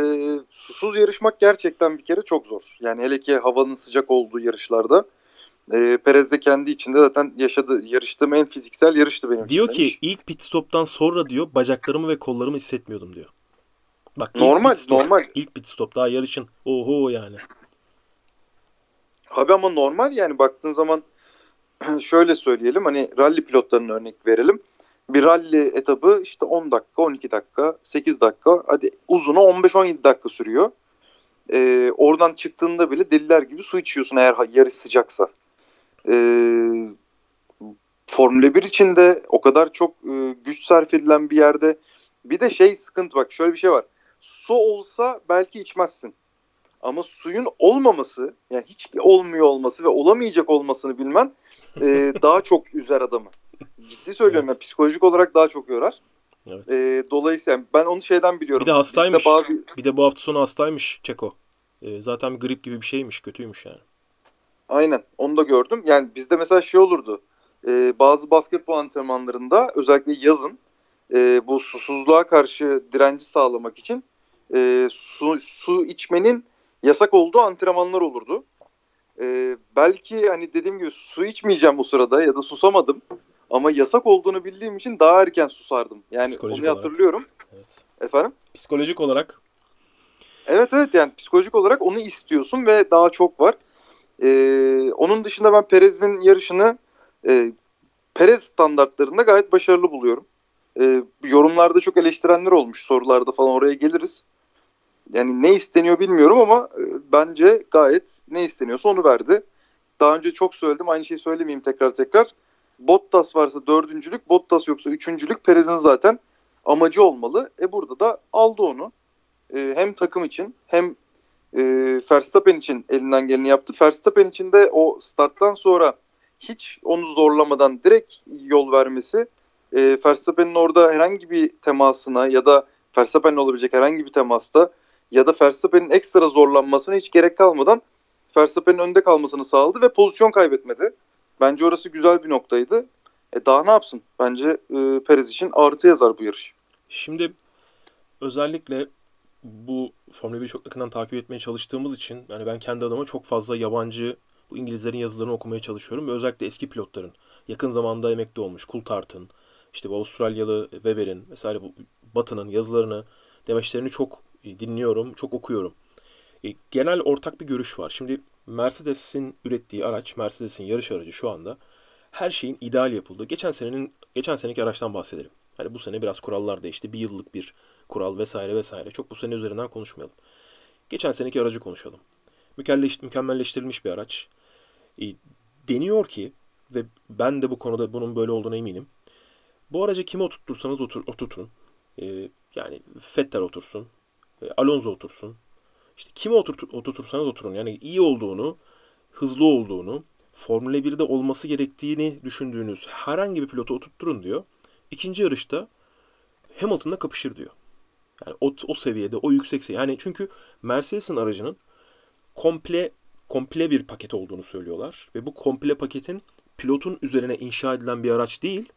susuz yarışmak gerçekten bir kere çok zor. Yani hele ki havanın sıcak olduğu yarışlarda. E, Perez de kendi içinde zaten yaşadı yarıştığım en fiziksel yarıştı benim Diyor ki demiş. ilk pit stop'tan sonra diyor bacaklarımı ve kollarımı hissetmiyordum diyor. Bak Normal, stop, normal. İlk pit stop daha yarışın. Oho yani. Abi ama normal yani baktığın zaman [clears throat] şöyle söyleyelim hani rally pilotlarına örnek verelim. Bir rally etabı işte 10 dakika, 12 dakika, 8 dakika hadi uzunu 15-17 dakika sürüyor. Ee, oradan çıktığında bile deliler gibi su içiyorsun eğer yarış sıcaksa. Ee, Formula 1 için de o kadar çok e, güç sarf edilen bir yerde bir de şey sıkıntı bak şöyle bir şey var. Su olsa belki içmezsin. Ama suyun olmaması, yani hiç olmuyor olması ve olamayacak olmasını bilmen e, [laughs] daha çok üzer adamı. Ciddi söylüyorum Evet. ya psikolojik olarak daha çok yorar. Evet. E, dolayısıyla yani ben onu şeyden biliyorum. Bir de hastaymış. Bazı, Bir de bu hafta sonu hastaymış Çeko. Ee, zaten grip gibi bir şeymiş. Kötüymüş yani. Aynen onu da gördüm. Yani bizde mesela şey olurdu. E, bazı basketbol antrenmanlarında özellikle yazın e, bu susuzluğa karşı direnci sağlamak için e, su, su içmenin yasak olduğu antrenmanlar olurdu. E, belki hani dediğim gibi su içmeyeceğim o sırada ya da susamadım. Ama yasak olduğunu bildiğim için daha erken susardım. Yani Psikolojik onu olarak. hatırlıyorum. Evet. Efendim? Psikolojik olarak Evet evet yani psikolojik olarak onu istiyorsun ve daha çok var. Ee, onun dışında ben Perez'in yarışını e, Perez standartlarında gayet başarılı buluyorum. Ee, yorumlarda çok eleştirenler olmuş sorularda falan oraya geliriz. Yani ne isteniyor bilmiyorum ama e, bence gayet ne isteniyorsa onu verdi. Daha önce çok söyledim aynı şeyi söylemeyeyim tekrar tekrar. Bottas varsa dördüncülük, Bottas yoksa üçüncülük Perez'in zaten amacı olmalı. E burada da aldı onu e, hem takım için hem e, Verstappen için elinden geleni yaptı. Verstappen için de o starttan sonra hiç onu zorlamadan direkt yol vermesi e, Verstappen'in orada herhangi bir temasına ya da Verstappen'le olabilecek herhangi bir temasta ya da Verstappen'in ekstra zorlanmasına hiç gerek kalmadan Verstappen'in önde kalmasını sağladı ve pozisyon kaybetmedi. Bence orası güzel bir noktaydı. E daha ne yapsın? Bence e, Perez için artı yazar bu yarış. Şimdi özellikle bu Formula 1'i çok yakından takip etmeye çalıştığımız için yani ben kendi adıma çok fazla yabancı bu İngilizlerin yazılarını okumaya çalışıyorum ve özellikle eski pilotların yakın zamanda emekli olmuş Coulthard'ın işte bu Avustralyalı Webber'in vesaire bu Batı'nın yazılarını demeçlerini çok dinliyorum, çok okuyorum. E, genel ortak bir görüş var. Şimdi Mercedes'in ürettiği araç, Mercedes'in yarış aracı şu anda her şeyin ideal yapıldığı. Geçen senenin geçen seneki araçtan bahsedelim. Hani bu sene biraz kurallar değişti. Bir yıllık bir kural vesaire vesaire. Çok bu sene üzerinden konuşmayalım. Geçen seneki aracı konuşalım. Mükemmelleş, mükemmelleştirilmiş bir araç. E, deniyor ki ve ben de bu konuda bunun böyle olduğuna eminim. Bu aracı kime oturtursanız otur, oturtun. E, yani Vettel otursun. e, Alonso otursun. İşte kime oturtur, oturtursanız oturun. Yani iyi olduğunu, hızlı olduğunu, Formula 1'de olması gerektiğini düşündüğünüz herhangi bir pilotu oturtturun diyor. İkinci yarışta Hamilton'la kapışır diyor. Yani o, o seviyede, o yüksek seviye. Yani çünkü Mercedes'in aracının komple komple bir paket olduğunu söylüyorlar ve bu komple paketin pilotun üzerine inşa edilen bir araç değil,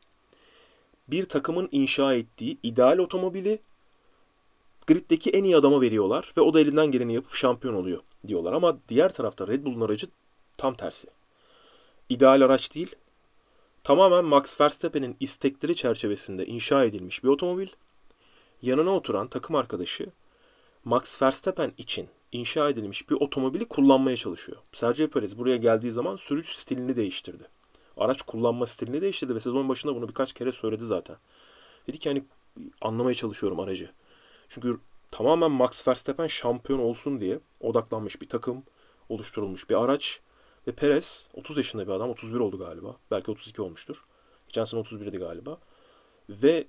bir takımın inşa ettiği ideal otomobili griddeki en iyi adama veriyorlar ve o da elinden geleni yapıp şampiyon oluyor diyorlar. Ama diğer tarafta Red Bull'un aracı tam tersi. İdeal araç değil, tamamen Max Verstappen'in istekleri çerçevesinde inşa edilmiş bir otomobil. Yanına oturan takım arkadaşı Max Verstappen için inşa edilmiş bir otomobili kullanmaya çalışıyor. Sergio Perez buraya geldiği zaman sürüş stilini değiştirdi. Araç kullanma stilini değiştirdi ve sezon başında bunu birkaç kere söyledi zaten. Dedi ki hani anlamaya çalışıyorum aracı. Çünkü tamamen Max Verstappen şampiyon olsun diye odaklanmış bir takım, oluşturulmuş bir araç. Ve Perez 30 yaşında bir adam, 31 oldu galiba. Belki 32 olmuştur. Geçen sene 31'di galiba. Ve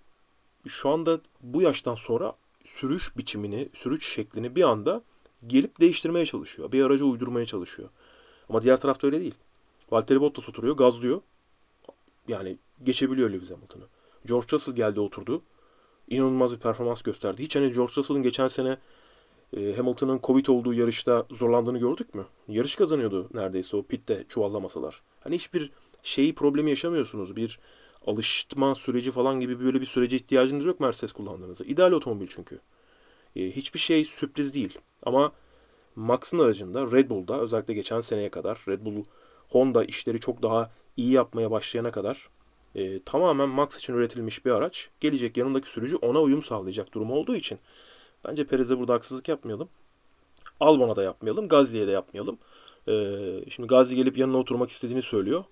şu anda bu yaştan sonra sürüş biçimini, sürüş şeklini bir anda gelip değiştirmeye çalışıyor. Bir araca uydurmaya çalışıyor. Ama diğer tarafta öyle değil. Valtteri Bottas oturuyor, gazlıyor. Yani geçebiliyor Lewis Hamilton'ı. George Russell geldi oturdu. İnanılmaz bir performans gösterdi. Hiç hani George Russell'ın geçen sene E, Hamilton'ın Covid olduğu yarışta zorlandığını gördük mü? Yarış kazanıyordu neredeyse o pitte çuvallamasalar. Hani hiçbir şeyi problemi yaşamıyorsunuz. Bir alışma süreci falan gibi böyle bir sürece ihtiyacınız yok Mercedes kullandığınızda. İdeal otomobil çünkü. E, hiçbir şey sürpriz değil. Ama Max'ın aracında Red Bull'da özellikle geçen seneye kadar Red Bull Honda işleri çok daha iyi yapmaya başlayana kadar e, tamamen Max için üretilmiş bir araç. Gelecek yanındaki sürücü ona uyum sağlayacak durumu olduğu için bence Perez'e burada haksızlık yapmayalım. Albon'a da yapmayalım. Gazli'ye de yapmayalım. E, şimdi Gazli gelip yanına oturmak istediğini söylüyor.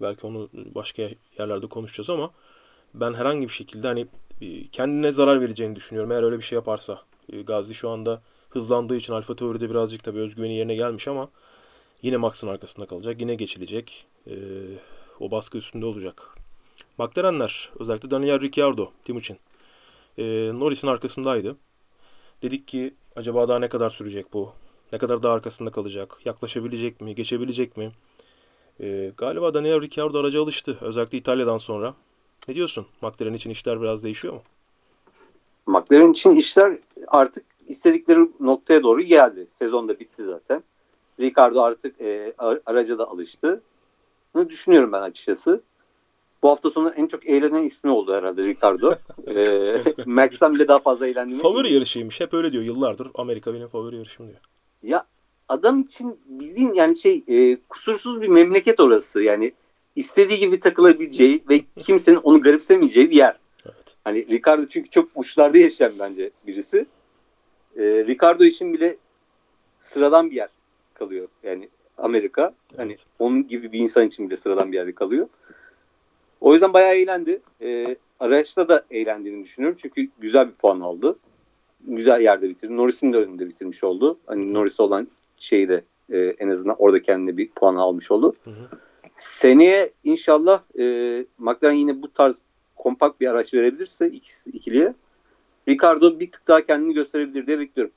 Belki onu başka yerlerde konuşacağız ama ben herhangi bir şekilde hani e, kendine zarar vereceğini düşünüyorum. Eğer öyle bir şey yaparsa. E, Gazli şu anda hızlandığı için Alfa Tauri'de birazcık tabii özgüveni yerine gelmiş ama yine Max'ın arkasında kalacak. Yine geçilecek. E, o baskı üstünde olacak. McLaren'ler özellikle Daniel Ricciardo Timuçin. E, Norris'in arkasındaydı. Dedik ki acaba daha ne kadar sürecek bu? Ne kadar daha arkasında kalacak? Yaklaşabilecek mi? Geçebilecek mi? E, galiba Daniel Ricciardo araca alıştı. Özellikle İtalya'dan sonra. Ne diyorsun? McLaren için işler biraz değişiyor mu? McLaren için işler artık istedikleri noktaya doğru geldi. Sezon da bitti zaten. Ricardo artık e, araca da alıştı. Bunu düşünüyorum ben açıkçası. Bu hafta sonu en çok eğlenen ismi oldu herhalde Ricardo. [laughs] e, Max'tan bile daha fazla eğlendiğini. Favori yarışıymış. Hep öyle diyor. Yıllardır Amerika benim favori yarışım diyor. Ya adam için bildiğin yani şey e, kusursuz bir memleket orası. Yani istediği gibi takılabileceği ve kimsenin onu garipsemeyeceği bir yer. Evet. Hani Ricardo çünkü çok uçlarda yaşayan bence birisi. Ee, Ricardo için bile sıradan bir yer kalıyor. Yani Amerika. Hani Evet. onun gibi bir insan için bile sıradan bir yerde kalıyor. O yüzden bayağı eğlendi. Ee, araçta da eğlendiğini düşünüyorum. Çünkü güzel bir puan aldı. Güzel yerde bitirdi. Norris'in de önünde bitirmiş oldu. Hani Norris'e olan şeyi de e, en azından orada kendine bir puan almış oldu. Hı hı. Seneye inşallah e, McLaren yine bu tarz kompakt bir araç verebilirse ikisi, ikiliye Ricardo bir tık daha kendini gösterebilir diye bekliyorum.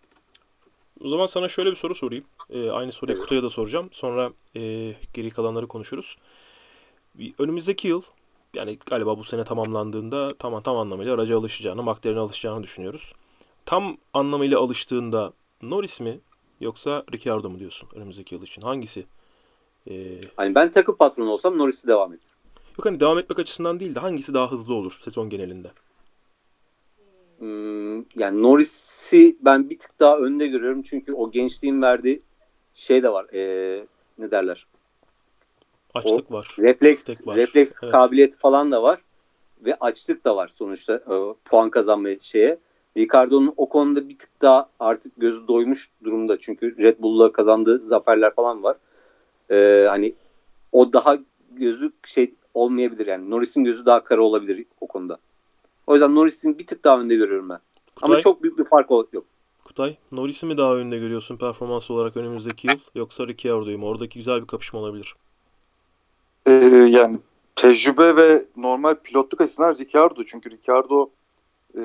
O zaman sana şöyle bir soru sorayım. Ee, aynı soruyu Evet. Kutay'a da soracağım. Sonra e, geri kalanları konuşuruz. Bir- Önümüzdeki yıl yani galiba bu sene tamamlandığında tamam tam anlamıyla araca alışacağını, McLaren'e alışacağını düşünüyoruz. Tam anlamıyla alıştığında Norris mi yoksa Ricciardo mu diyorsun önümüzdeki yıl için? Hangisi? Ee, Hani ben takım patronu olsam Norris'i devam ettirir. yok hani devam etmek açısından değil de hangisi daha hızlı olur sezon genelinde? Hmm, yani Norris'i ben bir tık daha önde görüyorum. Çünkü o gençliğin verdiği şey de var. E, ne derler? Açlık var. Refleks, var. refleks Evet. kabiliyeti falan da var. Ve açlık da var sonuçta e, puan kazanma şeye. Ricardo'nun o konuda bir tık daha artık gözü doymuş durumda. Çünkü Red Bull'la kazandığı zaferler falan var. E, hani o daha gözü şey olmayabilir yani. Norris'in gözü daha kara olabilir o konuda. O yüzden Norris'in bir tık daha önde görüyorum ben. Kutay, Ama çok büyük bir fark yok. Kutay, Norris'i mi daha önde görüyorsun performans olarak önümüzdeki yıl yoksa Ricciardo'yu mu? Oradaki güzel bir kapışma olabilir. Ee, yani tecrübe ve normal pilotluk açısından Ricardo. Çünkü Ricardo e,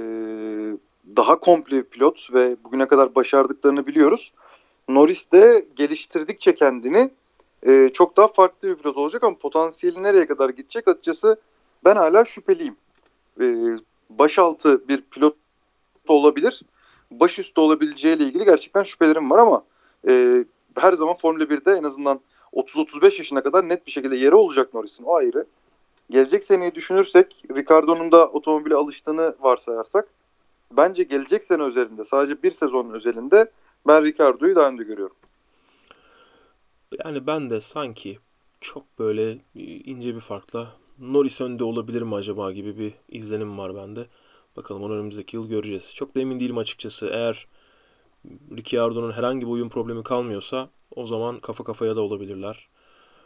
daha komple bir pilot ve bugüne kadar başardıklarını biliyoruz. Norris de geliştirdikçe kendini e, çok daha farklı bir pilot olacak ama potansiyeli nereye kadar gidecek açıkçası ben hala şüpheliyim. E, başaltı bir pilot olabilir. Başüstü olabileceğiyle ilgili gerçekten şüphelerim var ama e, her zaman Formula 1'de en azından 30-35 yaşına kadar net bir şekilde yeri olacak Norris'in o ayrı. Gelecek seneyi düşünürsek Ricardo'nun da otomobile alıştığını varsayarsak bence gelecek sene özelinde sadece bir sezonun özelinde ben Ricardo'yu daha önde görüyorum. Yani ben de sanki çok böyle e, ince bir farkla Norris önde olabilir mi acaba gibi bir izlenim var bende. Bakalım onu önümüzdeki yıl göreceğiz. Çok da emin değilim açıkçası. Eğer Ricciardo'nun herhangi bir oyun problemi kalmıyorsa o zaman kafa kafaya da olabilirler.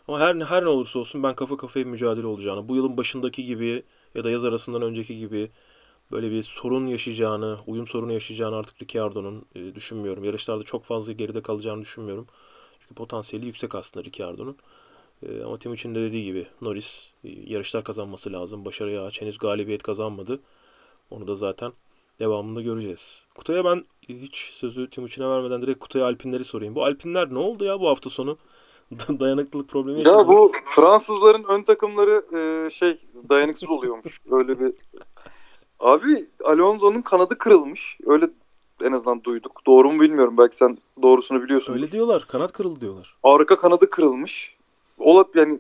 Ama her her ne olursa olsun ben kafa kafaya mücadele olacağını, bu yılın başındaki gibi ya da yaz arasından önceki gibi böyle bir sorun yaşayacağını, uyum sorunu yaşayacağını artık Ricciardo'nun e, düşünmüyorum. Yarışlarda çok fazla geride kalacağını düşünmüyorum. Çünkü potansiyeli yüksek aslında Ricciardo'nun. E, ama Timuçin'in de dediği gibi Norris e, yarışlar kazanması lazım. Başarıya aç. Henüz galibiyet kazanmadı. Onu da zaten devamında göreceğiz. Kutay'a ben hiç sözü Timuçin'e vermeden direkt Kutay'a Alpinleri sorayım. Bu Alpinler ne oldu ya bu hafta sonu? [laughs] Dayanıklılık problemi Ya yaşadınız. bu Fransızların ön takımları e, şey dayanıksız oluyormuş. Öyle bir Abi Alonso'nun kanadı kırılmış. Öyle en azından duyduk. Doğru mu bilmiyorum. Belki sen doğrusunu biliyorsun. Öyle diyorlar. Kanat kırıldı diyorlar. Arka kanadı kırılmış. Olab yani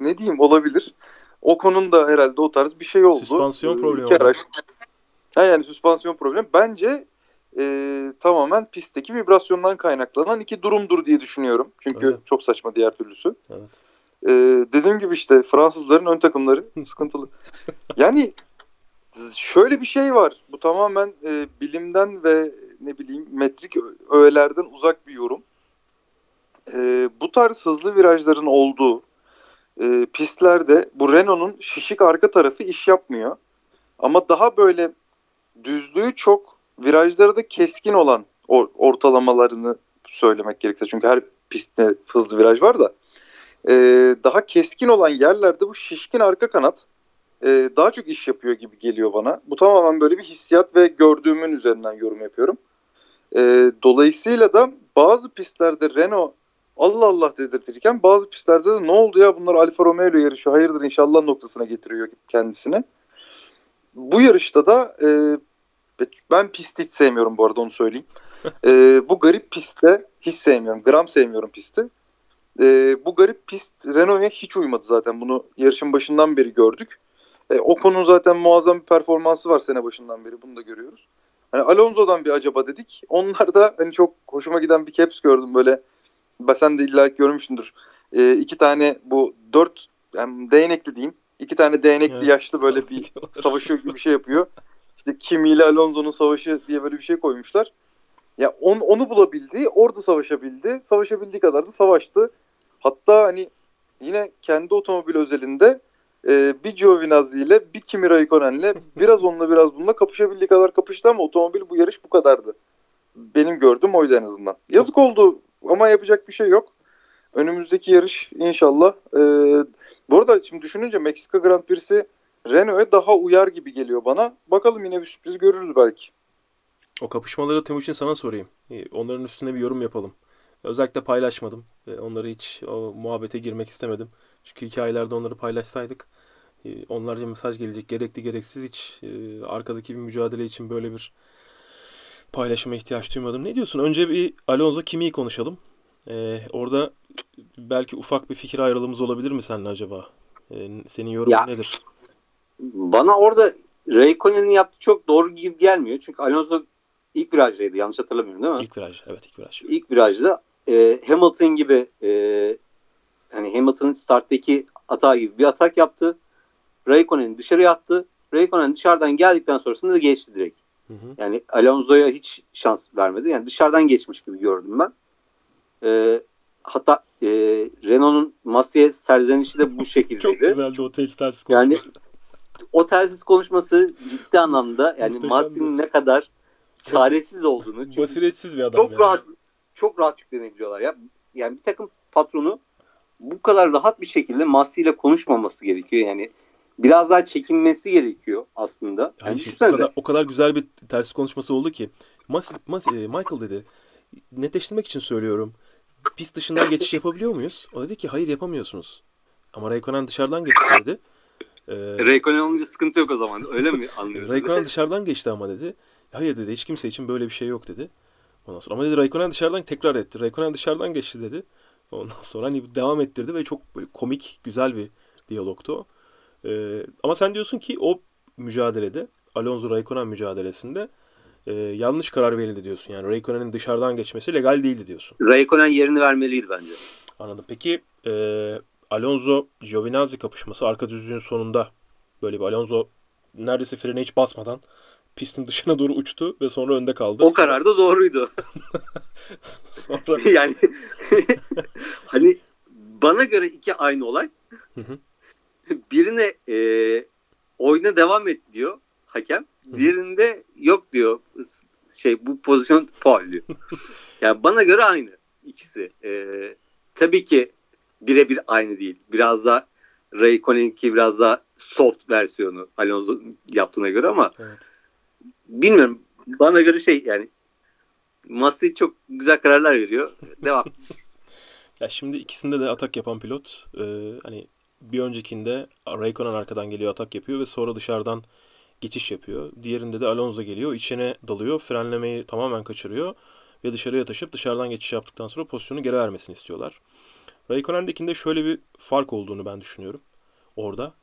ne diyeyim olabilir. O konun da herhalde o tarz bir şey oldu. Süspansiyon Ee, problemi araç. Ha yani süspansiyon problemi. Bence e, tamamen pistteki vibrasyondan kaynaklanan iki durumdur diye düşünüyorum. Çünkü Öyle. çok saçma diğer türlüsü. Evet. Ee, dediğim gibi işte Fransızların ön takımları [laughs] sıkıntılı. Yani şöyle bir şey var. Bu tamamen e, bilimden ve ne bileyim metrik öğelerden uzak bir yorum. E, bu tarz hızlı virajların olduğu e, pistlerde bu Renault'un şişik arka tarafı iş yapmıyor. Ama daha böyle düzlüğü çok virajları da keskin olan or- ortalamalarını söylemek gerekirse. Çünkü her pistte hızlı viraj var da e, daha keskin olan yerlerde bu şişkin arka kanat e, daha çok iş yapıyor gibi geliyor bana. Bu tamamen böyle bir hissiyat ve gördüğümün üzerinden yorum yapıyorum. E, dolayısıyla da bazı pistlerde Renault Allah Allah dedirtirken bazı pistlerde de ne oldu ya bunlar Alfa Romeo ile yarışıyor hayırdır inşallah noktasına getiriyor kendisini. Bu yarışta da e, ben pisti hiç sevmiyorum bu arada onu söyleyeyim. [laughs] E, bu garip pistte hiç sevmiyorum. Gram sevmiyorum pisti. E, bu garip pist Renault'a hiç uymadı zaten. Bunu yarışın başından beri gördük. E, Ocon'un zaten muazzam bir performansı var sene başından beri. Bunu da görüyoruz. Hani Alonso'dan bir acaba dedik. Onlar da hani çok hoşuma giden bir caps gördüm böyle. Ben sen de illa görmüşsündür. E, iki tane bu dört yani değnekli diyeyim. İki tane değnekli Evet. yaşlı böyle [laughs] bir savaşıyor gibi bir şey yapıyor. İşte Kimi ile Alonso'nun savaşı diye böyle bir şey koymuşlar. Ya on, onu bulabildi, orada savaşabildi. Savaşabildiği kadar da savaştı. Hatta hani yine kendi otomobil özelinde e, bir Giovinazzi ile bir Kimi Raikkonen'le biraz onunla biraz bununla kapışabildiği kadar kapıştı ama otomobil bu yarış bu kadardı. Benim gördüğüm oydu en azından. Yazık oldu ama yapacak bir şey yok. Önümüzdeki yarış inşallah. E, bu arada şimdi düşününce Meksika Grand Prix'si Renault'a daha uyar gibi geliyor bana. Bakalım yine bir sürpriz görürüz belki. O kapışmaları Timuçin sana sorayım. Ee, Onların üstüne bir yorum yapalım. Özellikle paylaşmadım. Onları hiç o muhabbete girmek istemedim. Çünkü hikayelerde onları paylaşsaydık e, onlarca mesaj gelecek. Gerekli gereksiz hiç e, arkadaki bir mücadele için böyle bir paylaşıma ihtiyaç duymadım. Ne diyorsun? Önce bir Alonso Kimi'yi konuşalım. Ee, orada belki ufak bir fikir ayrılığımız olabilir mi seninle acaba? Ee, senin yorumun Ya. nedir? Bana orada Raikkonen'in yaptığı çok doğru gibi gelmiyor. Çünkü Alonso ilk virajdaydı yanlış hatırlamıyorum değil mi? İlk viraj. Evet ilk viraj. İlk virajda e, Hamilton gibi e, hani Hamilton'ın starttaki atağı gibi bir atak yaptı. Raikkonen'i dışarıya attı. Raikkonen dışarıdan geldikten sonrasında da geçti direkt. Hı hı. Yani Alonso'ya hiç şans vermedi. Yani dışarıdan geçmiş gibi gördüm ben. E, hatta e, Renault'un Massey'e serzenişi de bu [laughs] şekildeydi. Çok güzeldi o telsiz Yani- konuşması. o telsiz konuşması ciddi anlamda yani. Massey'nin ne kadar çaresiz olduğunu [laughs] Basiretsiz bir adam çok yani. rahat çok rahat yüklenebiliyorlar ya. Yani bir takım patronu bu kadar rahat bir şekilde Massey ile konuşmaması gerekiyor. Yani biraz daha çekinmesi gerekiyor aslında. Yani Hayır, şimdi o kadar, o kadar güzel bir ters konuşması oldu ki. Mas, Mas, e, Michael dedi. Netleştirmek için söylüyorum. Pist dışından geçiş yapabiliyor muyuz? O dedi ki hayır yapamıyorsunuz. Ama Raikkonen dışarıdan geçti dedi. Ee, Raikkonen olunca sıkıntı yok o zaman. Öyle mi anlıyorsun? [laughs] Raikkonen dışarıdan geçti ama dedi. Hayır dedi hiç kimse için böyle bir şey yok dedi. Ondan sonra ama dedi Raikkonen dışarıdan tekrar etti. Raikkonen dışarıdan geçti dedi. Ondan sonra hani devam ettirdi ve çok böyle komik, güzel bir diyalogtu. Ee, ama sen diyorsun ki o mücadelede, Alonso Raikkonen mücadelesinde e, yanlış karar verildi diyorsun. Yani Raikkonen'in dışarıdan geçmesi legal değildi diyorsun. Raikkonen yerini vermeliydi bence. Anladım. Peki e, Alonso Giovinazzi kapışması arka düzlüğün sonunda böyle bir Alonso neredeyse frene hiç basmadan pistin dışına doğru uçtu ve sonra önde kaldı. O karar da doğruydu. [laughs] Sonra [laughs] yani [laughs] hani bana göre iki aynı olay. Hı hı. Birine e, oyuna devam et diyor hakem. Hı. Diğerinde yok diyor. Şey bu pozisyon faul diyor. yani bana göre aynı ikisi. E, tabii ki birebir aynı değil. Biraz daha Raikkonen'inki biraz daha soft versiyonu Alonso yaptığına göre ama evet. Bilmiyorum. Bana göre şey yani Masi çok güzel kararlar veriyor. Devam. [laughs] Ya şimdi ikisinde de atak yapan pilot e, hani bir öncekinde Raikkonen arkadan geliyor atak yapıyor ve sonra dışarıdan geçiş yapıyor. Diğerinde de Alonso geliyor. içine dalıyor. Frenlemeyi tamamen kaçırıyor. Ve dışarıya taşıp dışarıdan geçiş yaptıktan sonra pozisyonu geri vermesini istiyorlar. Raikkonen'dekinde şöyle bir fark olduğunu ben düşünüyorum. Orada.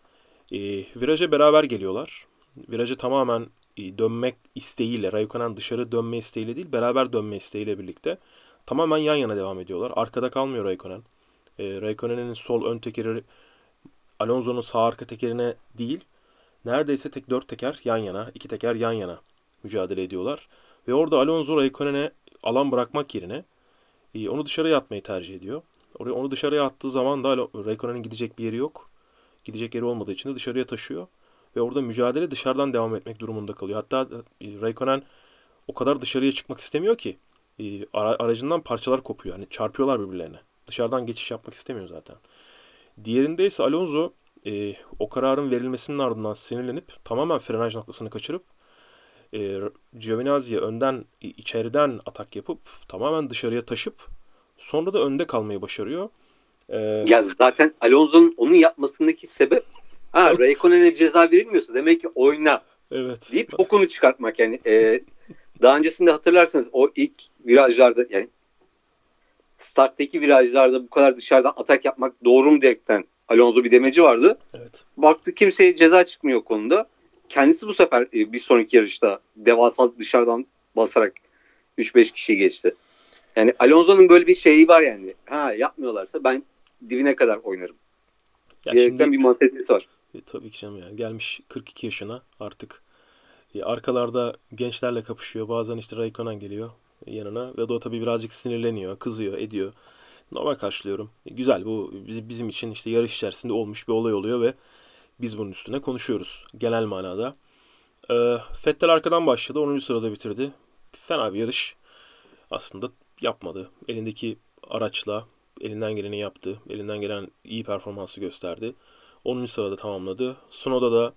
E, viraja beraber geliyorlar. Viraja tamamen dönmek isteğiyle, Raikkonen dışarı dönme isteğiyle değil, beraber dönme isteğiyle birlikte tamamen yan yana devam ediyorlar. Arkada kalmıyor Raikkonen. E, Raikkonen'in sol ön tekeri Alonso'nun sağ arka tekerine değil, neredeyse tek dört teker yan yana, iki teker yan yana mücadele ediyorlar. Ve orada Alonso Raikkonen'e alan bırakmak yerine e, onu dışarıya atmayı tercih ediyor. Oraya onu dışarıya attığı zaman da Raikkonen'in gidecek bir yeri yok. Gidecek yeri olmadığı için de dışarıya taşıyor. Ve orada mücadele dışarıdan devam etmek durumunda kalıyor. Hatta e, Raikkonen o kadar dışarıya çıkmak istemiyor ki e, aracından parçalar kopuyor. Hani çarpıyorlar birbirlerine. Dışarıdan geçiş yapmak istemiyor zaten. Diğerinde ise Alonso e, o kararın verilmesinin ardından sinirlenip tamamen frenaj noktasını kaçırıp e, Giovinazzi'ye önden içeriden atak yapıp tamamen dışarıya taşıp sonra da önde kalmayı başarıyor. Ee, ya zaten Alonso'nun onu yapmasındaki sebep ha Raikkonen'e ceza verilmiyorsa demek ki oyna evet. deyip okunu çıkartmak yani e, daha öncesinde hatırlarsanız o ilk virajlarda yani starttaki virajlarda bu kadar dışarıdan atak yapmak doğru mu diyerekten Alonso bir demeci vardı. Evet. Baktı kimseye ceza çıkmıyor konuda. Kendisi bu sefer e, bir sonraki yarışta devasa dışarıdan basarak 3-5 kişi geçti. Yani Alonso'nun böyle bir şeyi var yani. Ha yapmıyorlarsa ben dibine kadar oynarım. Ya Diyerekten şimdi, bir mantalitesi var. E, tabii ki canım ya. Gelmiş 42 yaşına artık. E, arkalarda gençlerle kapışıyor. Bazen işte Raikkonen geliyor yanına ve o tabii birazcık sinirleniyor, kızıyor, ediyor. Normal karşılıyorum. E, güzel bu bizim için işte yarış içerisinde olmuş bir olay oluyor ve biz bunun üstüne konuşuyoruz genel manada. E, Fettel arkadan başladı. 10. sırada bitirdi. Fena bir yarış. Aslında yapmadı. Elindeki araçla elinden geleni yaptı. Elinden gelen iyi performansı gösterdi. 10. sırada tamamladı. Sunoda da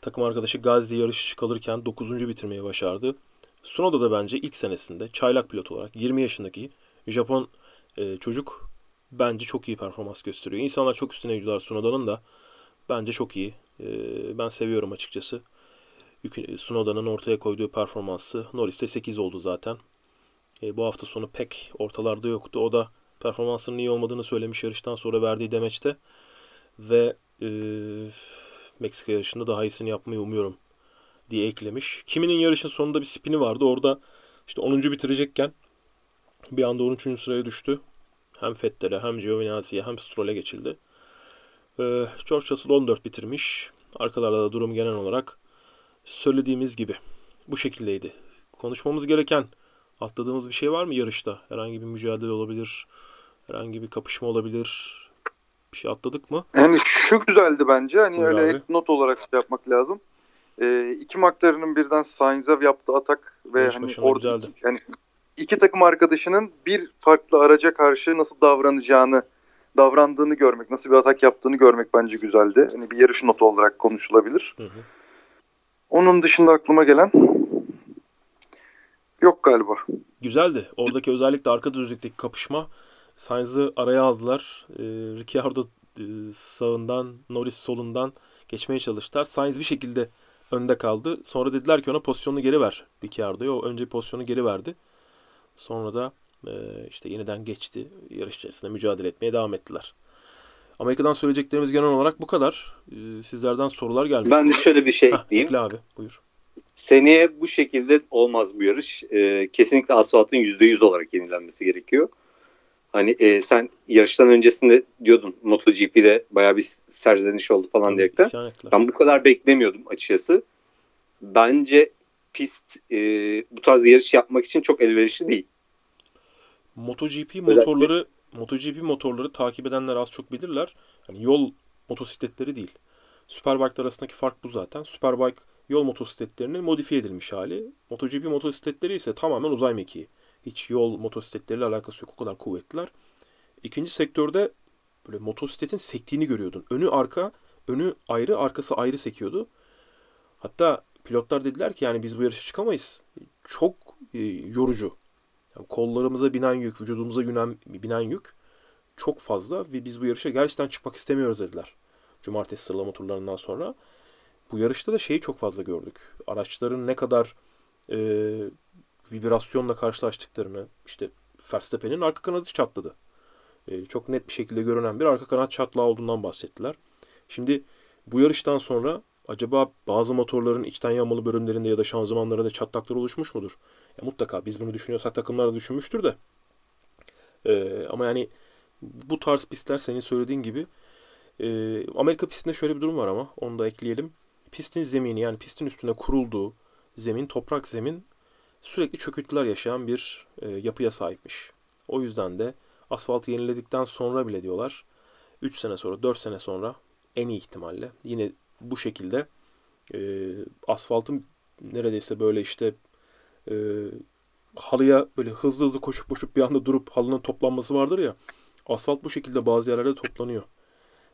takım arkadaşı Gazli yarışı kalırken 9. bitirmeyi başardı. Sunoda da bence ilk senesinde çaylak pilot olarak 20 yaşındaki Japon e, çocuk bence çok iyi performans gösteriyor. İnsanlar çok üstüne gidiyorlar Sunoda'nın da. Bence çok iyi. E, ben seviyorum açıkçası. Sunoda'nın ortaya koyduğu performansı. Norris'te 8 oldu zaten. E, bu hafta sonu pek ortalarda yoktu. O da performansının iyi olmadığını söylemiş yarıştan sonra verdiği demeçte. Ve e, Meksika yarışında daha iyisini yapmayı umuyorum diye eklemiş. Kiminin yarışın sonunda bir spini vardı. Orada işte 10. bitirecekken bir anda 13. sıraya düştü. Hem Fettel'e hem Giovinazzi'ye hem Stroll'e geçildi. Ee, George Russell 14 bitirmiş. Arkalarda da durum genel olarak söylediğimiz gibi bu şekildeydi. Konuşmamız gereken atladığımız bir şey var mı yarışta? Herhangi bir mücadele olabilir, herhangi bir kapışma olabilir. Bir şey atladık mı? Yani şu güzeldi bence. Hani Buyur öyle not olarak şey yapmak lazım. Ee, iki McLaren'ın birden Sainz'e yaptığı atak ve Yarış hani orada iki, yani iki takım arkadaşının bir farklı araca karşı nasıl davranacağını davrandığını görmek, nasıl bir atak yaptığını görmek bence güzeldi. Hani bir yarış notu olarak konuşulabilir. Hı hı. Onun dışında aklıma gelen yok galiba. Güzeldi. Oradaki özellikle arka düzlükteki kapışma Sainz'ı araya aldılar. Ee, Ricciardo e, sağından, Norris solundan geçmeye çalıştılar. Sainz bir şekilde önde kaldı. Sonra dediler ki ona pozisyonu geri ver Ricciardo'ya. O önce pozisyonu geri verdi. Sonra da e, işte yeniden geçti. Yarış içerisinde mücadele etmeye devam ettiler. Amerika'dan söyleyeceklerimiz genel olarak bu kadar. Ee, sizlerden sorular gelmiş. Ben de şöyle bir şey Heh, ekleyeyim. ekle abi buyur. Seneye bu şekilde olmaz bu yarış. Ee, kesinlikle asfaltın %100 olarak yenilenmesi gerekiyor. Hani e, sen yarıştan öncesinde diyordun MotoGP'de bayağı bir serzeniş oldu falan diyerekten. İsyan ettiler. Ben bu kadar beklemiyordum açıkçası. Bence pist e, bu tarz yarış yapmak için çok elverişli değil. MotoGP motorları MotoGP motorları takip edenler az çok bilirler. Yani yol motosikletleri değil. Superbike arasındaki fark bu zaten. Superbike yol motosikletlerinin modifiye edilmiş hali. MotoGP motosikletleri ise tamamen uzay mekiği. Hiç yol motosikletleriyle alakası yok. O kadar kuvvetliler. İkinci sektörde böyle motosikletin sektiğini görüyordun. Önü arka, önü ayrı, arkası ayrı sekiyordu. Hatta pilotlar dediler ki yani biz bu yarışa çıkamayız. Çok e, yorucu. Yani kollarımıza binen yük, vücudumuza binen, binen yük çok fazla ve biz bu yarışa gerçekten çıkmak istemiyoruz dediler. Cumartesi sıralama turlarından sonra. bu yarışta da şeyi çok fazla gördük. Araçların ne kadar e, vibrasyonla karşılaştıklarını işte Verstappen'in arka kanadı çatladı. E, çok net bir şekilde görünen bir arka kanat çatlağı olduğundan bahsettiler. Şimdi bu yarıştan sonra acaba bazı motorların içten yanmalı bölümlerinde ya da şanzımanlarında çatlaklar oluşmuş mudur? Ya mutlaka biz bunu düşünüyorsak takımlar da düşünmüştür de. E, ama yani bu tarz pistler senin söylediğin gibi e, Amerika pistinde şöyle bir durum var ama onu da ekleyelim. Pistin zemini yani pistin üstüne kurulduğu zemin, toprak zemin sürekli çöküntüler yaşayan bir e, yapıya sahipmiş. O yüzden de asfaltı yeniledikten sonra bile diyorlar 3 sene sonra 4 sene sonra en iyi ihtimalle yine bu şekilde e, asfaltın neredeyse böyle işte e, halıya böyle hızlı hızlı koşup koşup bir anda durup halının toplanması vardır ya asfalt bu şekilde bazı yerlerde toplanıyor.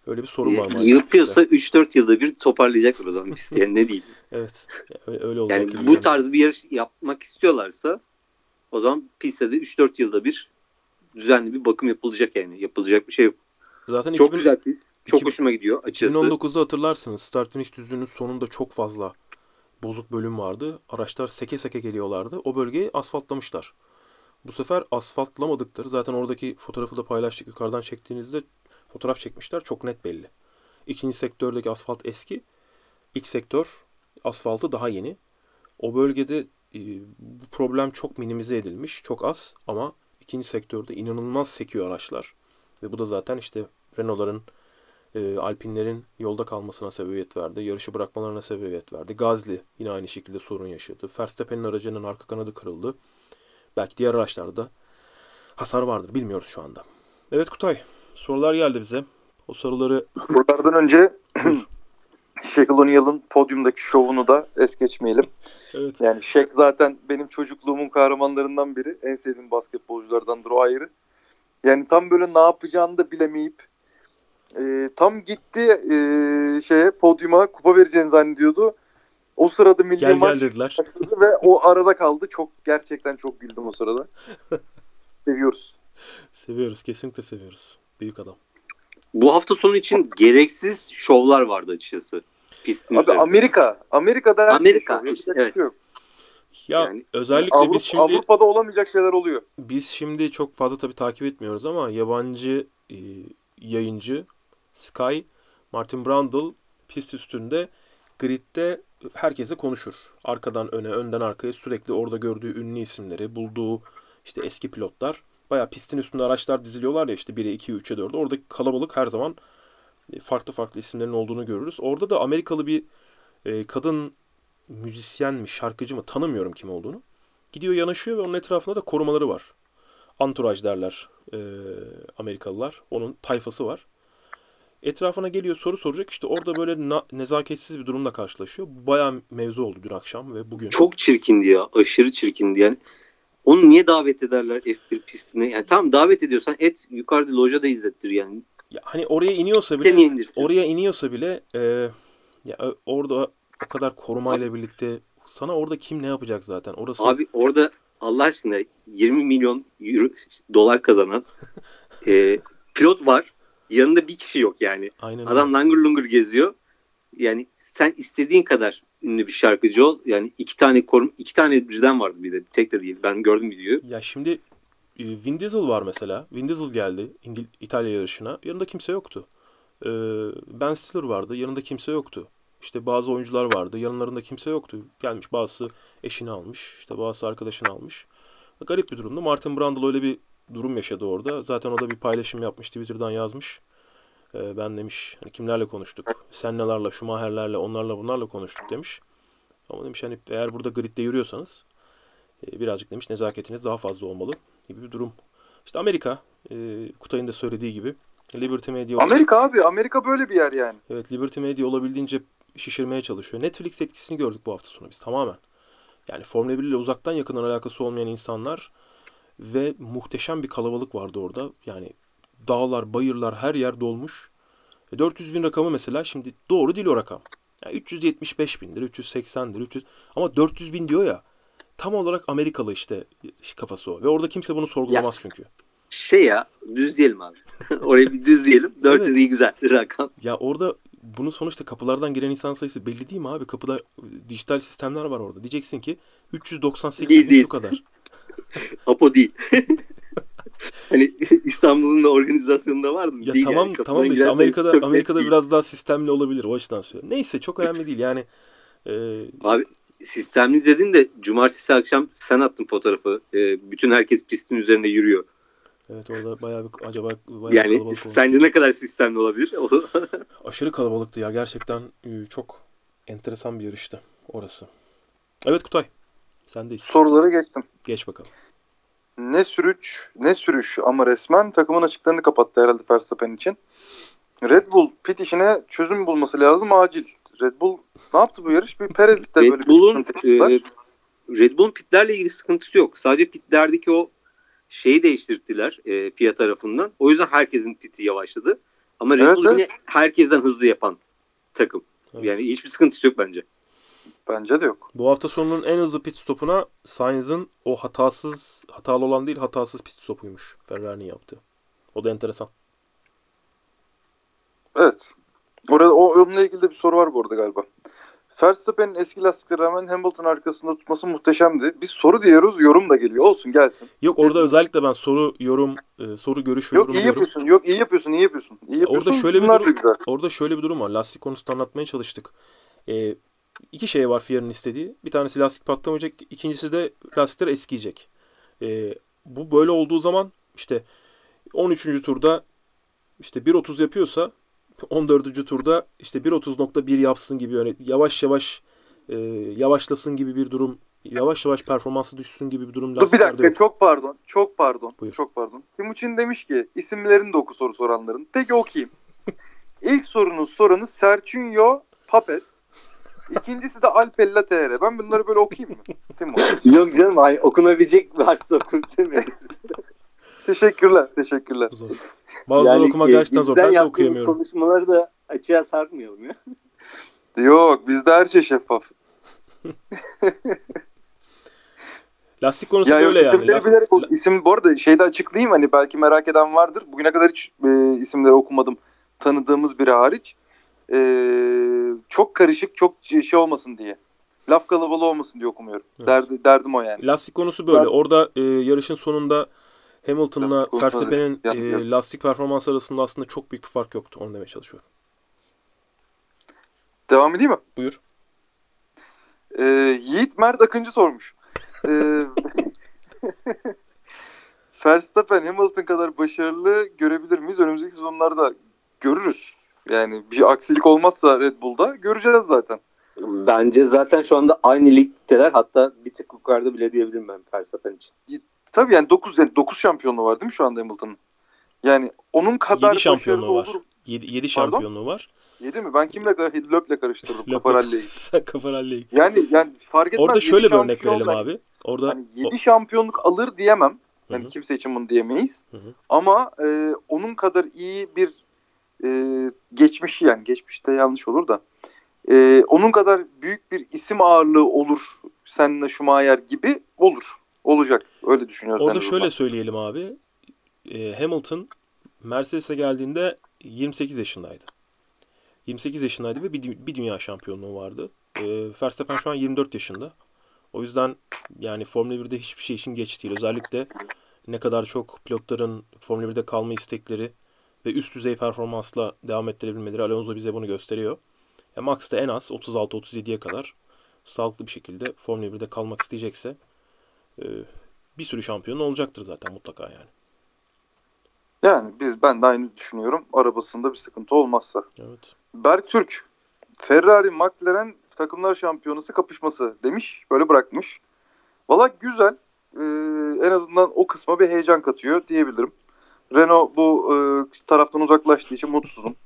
Öyle bir sorun var maalesef. Yıpıyorsa 3-4 yılda bir toparlayacaklar o zaman [laughs] pisti. Yani ne diyeyim. Evet. Öyle, öyle olacak Yani bu tarz bir yarış yapmak istiyorlarsa o zaman pistte de 3-4 yılda bir düzenli bir bakım yapılacak yani. Yapılacak bir şey yok. Zaten Çok 2000 güzel pist. Çok 2000 hoşuma gidiyor açıkçası. 2019'da hatırlarsınız start finish düzlüğünün sonunda çok fazla bozuk bölüm vardı. Araçlar seke seke geliyorlardı. O bölgeyi asfaltlamışlar. Bu sefer asfaltlamadıkları zaten oradaki fotoğrafı da paylaştık. Yukarıdan çektiğinizde fotoğraf çekmişler. Çok net belli. İkinci sektördeki asfalt eski. İlk sektör asfaltı daha yeni. O bölgede e, bu problem çok minimize edilmiş. Çok az ama ikinci sektörde inanılmaz sekiyor araçlar. Ve bu da zaten işte Renault'ların e, Alpinlerin yolda kalmasına sebebiyet verdi. Yarışı bırakmalarına sebebiyet verdi. Gazli yine aynı şekilde sorun yaşadı. Verstappen'in aracının arka kanadı kırıldı. Belki diğer araçlarda hasar vardır. Bilmiyoruz şu anda. Evet Kutay. Sorular geldi bize. O soruları Buralardan önce [clears throat] Shaquille O'Neal'ın podyumdaki şovunu da es geçmeyelim. evet. Yani Shaq zaten benim çocukluğumun kahramanlarından biri. En sevdiğim basketbolculardandır o ayrı. Yani tam böyle ne yapacağını da bilemeyip e, tam gitti e, şeye podyuma kupa vereceğini zannediyordu. O sırada milli Gel gel maç dediler. başladı ve o arada kaldı. Çok gerçekten çok güldüm o sırada. [laughs] Seviyoruz. Seviyoruz. Kesinlikle seviyoruz. Büyük adam. Bu hafta sonu için gereksiz şovlar vardı açıkçası. Pistin Abi üzerinde. Amerika. Amerika'da Amerika, şey şov. işte, evet. şey yok. Ya Yani özellikle Avrupa, biz şimdi Avrupa'da olamayacak şeyler oluyor. biz şimdi çok fazla tabii takip etmiyoruz ama yabancı e, yayıncı Sky Martin Brundle pist üstünde gridde herkese konuşur. Arkadan öne, önden arkaya sürekli orada gördüğü ünlü isimleri, bulduğu işte eski pilotlar. Bayağı pistin üstünde araçlar diziliyorlar ya işte 1'e 2'ye 3'e 4'e. Oradaki kalabalık her zaman e, farklı farklı isimlerin olduğunu görürüz. Orada da Amerikalı bir e, kadın müzisyen mi, şarkıcı mı tanımıyorum kim olduğunu. Gidiyor yanaşıyor ve onun etrafında da korumaları var. Anturaj derler e, Amerikalılar. Onun tayfası var. Etrafına geliyor soru soracak. İşte orada böyle na- nezaketsiz bir durumla karşılaşıyor. Bayağı mevzu oldu dün akşam ve bugün. çok çirkindi ya. Aşırı çirkindi yani. Onu niye davet ederler F1 pistine? Yani tamam davet ediyorsan et yukarıda lojada izlettir yani. Ya hani oraya iniyorsa bile oraya iniyorsa bile e, ya orada o kadar korumayla birlikte sana orada kim ne yapacak zaten? Orası Abi orada Allah aşkına 20 milyon euro, dolar kazanan [laughs] e, pilot var. Yanında bir kişi yok yani. aynen öyle. Adam langır lungur geziyor. Yani sen istediğin kadar ünlü bir şarkıcı ol. Yani iki tane korum, iki tane birden vardı bir de. Tek de değil. Ben gördüm videoyu. Ya şimdi e, Vin Diesel var mesela. Vin Diesel geldi İngil İtalya yarışına. Yanında kimse yoktu. Ee, Ben Stiller vardı. Yanında kimse yoktu. İşte bazı oyuncular vardı. Yanlarında kimse yoktu. Gelmiş bazısı eşini almış. işte bazısı arkadaşını almış. Garip bir durumdu. Martin Brundle öyle bir durum yaşadı orada. Zaten o da bir paylaşım yapmış. Twitter'dan yazmış. Ee, ben demiş hani kimlerle konuştuk? Sennalarla, Schumacher'lerle, onlarla bunlarla konuştuk demiş. Ama demiş hani eğer burada gridde yürüyorsanız e, birazcık demiş nezaketiniz daha fazla olmalı gibi bir durum. İşte Amerika, e, Kutay'ın da söylediği gibi Liberty Media Amerika abi. Amerika böyle bir yer yani. Evet Liberty Media olabildiğince şişirmeye çalışıyor. Netflix etkisini gördük bu hafta sonu biz tamamen. Yani Formula 1 ile uzaktan yakından alakası olmayan insanlar ve muhteşem bir kalabalık vardı orada. Yani dağlar, bayırlar her yer dolmuş. E, 400 bin rakamı mesela şimdi doğru değil o rakam. Yani 375 bindir, 380'dir, 300 ama 400 bin diyor ya. Tam olarak Amerikalı işte kafası o. Ve orada kimse bunu sorgulamaz çünkü. Şey ya düz diyelim abi. [laughs] Orayı bir düz diyelim. 400 Evet. iyi güzel rakam. Ya orada bunun sonuçta kapılardan giren insan sayısı belli değil mi abi? Kapıda dijital sistemler var orada. Diyeceksin ki 398 Değil, değil. şu kadar. [laughs] Apo değil. [laughs] hani [laughs] İstanbul'un da organizasyonunda vardı mı? Ya Değil tamam yani. Kapıdan tamam da işte Amerika'da Amerika'da biraz daha sistemli olabilir o açıdan söylüyorum. Neyse çok önemli değil. Yani e, Abi sistemli dedin de cumartesi akşam sen attın fotoğrafı. Ee, bütün herkes pistin üzerinde yürüyor. evet orada bayağı bir acaba bayağı bir Yani kalabalık oldu. sence ne kadar sistemli olabilir? [laughs] O- Aşırı kalabalıktı ya. Gerçekten e, çok enteresan bir yarıştı orası. Evet Kutay. Sendeyiz. Sorulara geçtim. Geç bakalım. Ne sürüş, ne sürüş ama resmen takımın açıklarını kapattı herhalde Verstappen için. Red Bull pit işine çözüm bulması lazım acil. Red Bull ne yaptı bu yarış? Bir Perez'de böyle Red bir Bull'un sıkıntı yaşadılar. e, Red Bull'un pitlerle ilgili sıkıntısı yok. Sadece pitlerdeki o şeyi değiştirdiler e, FIA tarafından. O yüzden herkesin piti yavaşladı. Ama Red Evet, Bull evet. yine herkesten hızlı yapan takım. Evet. Yani hiçbir sıkıntısı yok bence. Bence de yok. Bu hafta sonunun en hızlı pit stopuna Sainz'ın o hatasız, hatalı olan değil hatasız pit stopuymuş. Ferrari'nin yaptığı. O da enteresan. Evet. Orada o onunla ilgili de bir soru var bu arada galiba. Verstappen'in eski lastiklere rağmen Hamilton arkasında tutması muhteşemdi. Biz soru diyoruz, yorum da geliyor. Olsun gelsin. Yok orada özellikle ben soru, yorum, e, soru, görüş ve Yok yorum iyi diyorum. yapıyorsun, yok iyi yapıyorsun, iyi yapıyorsun. İyi yapıyorsun. Orada şöyle bir durum, orada şöyle bir durum var. Lastik konusunda anlatmaya çalıştık. E, iki şey var FIA'nın istediği. Bir tanesi lastik patlamayacak, ikincisi de lastikler eskiyecek. E, bu böyle olduğu zaman işte 13. turda işte 1.30 yapıyorsa 14. turda işte 1.30.1 yapsın gibi öyle yavaş yavaş e, yavaşlasın gibi bir durum yavaş yavaş performansı düşsün gibi bir durum Dur bir dakika yok. çok pardon. Çok pardon. Buyur. Çok pardon. Timuçin demiş ki isimlerini de oku soru soranların. Peki okuyayım. [laughs] İlk sorunun soranı Sergio Papes. İkincisi de Alpella TR. Ben bunları böyle okuyayım mı? Timur. Yok canım hani okunabilecek varsa okun Teşekkürler. Teşekkürler. Zor. Bazıları okumak gerçekten zor. Ben de okuyamıyorum. konuşmaları da açığa sarmayalım ya. Yok bizde her şey şeffaf. [laughs] Lastik konusu Ya yok, böyle yani. isimleri Last- bilerek isim bu arada şeyde açıklayayım hani belki merak eden vardır. Bugüne kadar hiç e, isimleri okumadım. Tanıdığımız biri hariç. E, çok karışık, çok şey olmasın diye. Laf kalabalığı olmasın diye okumuyorum. Evet. Derdi, derdim o yani. Lastik konusu böyle. Ben- Orada e, yarışın sonunda Hamilton'la Verstappen'in e, lastik performansı arasında aslında çok büyük bir fark yoktu. Onu demeye çalışıyorum. Devam edeyim mi? Buyur. E, Yiğit Mert Akıncı sormuş. E, [laughs] Verstappen Hamilton kadar başarılı görebilir miyiz? Önümüzdeki sezonlarda görürüz. Yani bir aksilik olmazsa Red Bull'da göreceğiz zaten. Bence zaten şu anda aynı ligdeler. Hatta bir tık yukarıda bile diyebilirim ben Verstappen için. Tabii yani 9 yani 9 şampiyonluğu var değil mi şu anda Hamilton'ın? Yani onun kadar 7 şampiyonluğu var. olur. 7, 7 Pardon? şampiyonluğu var. 7 mi? Ben kimle Löp'le karıştırdım Kaparalli'yi. [laughs] Sen Kafaralli'yi. Yani yani fark etmez. Orada şöyle bir örnek verelim da- abi. Orada Hani 7 şampiyonluk alır diyemem. Hı Yani hı. kimse için bunu diyemeyiz. Hı hı. Ama e, onun kadar iyi bir e, geçmişi yani geçmişte yanlış olur da e, onun kadar büyük bir isim ağırlığı olur Senna Schumacher gibi olur. Olacak. Öyle düşünüyorum. Orada şöyle söyleyelim abi. E, Hamilton Mercedes'e geldiğinde 28 yaşındaydı. 28 yaşındaydı ve bir, bir dünya şampiyonluğu vardı. E, Verstappen şu an 24 yaşında. O yüzden yani Formula 1'de hiçbir şey için geç değil. Özellikle ne kadar çok pilotların Formula 1'de kalma istekleri ve üst düzey performansla devam ettirebilmeleri Alonso bize bunu gösteriyor. E, Max da en az 36-37'ye kadar sağlıklı bir şekilde Formula 1'de kalmak isteyecekse e, bir sürü şampiyon olacaktır zaten mutlaka yani. Yani biz ben de aynı düşünüyorum. Arabasında bir sıkıntı olmazsa. Evet. Berk Türk Ferrari McLaren takımlar şampiyonası kapışması demiş. Böyle bırakmış. Valla güzel. Ee, en azından o kısma bir heyecan katıyor diyebilirim. Renault bu e, taraftan uzaklaştığı için mutsuzum.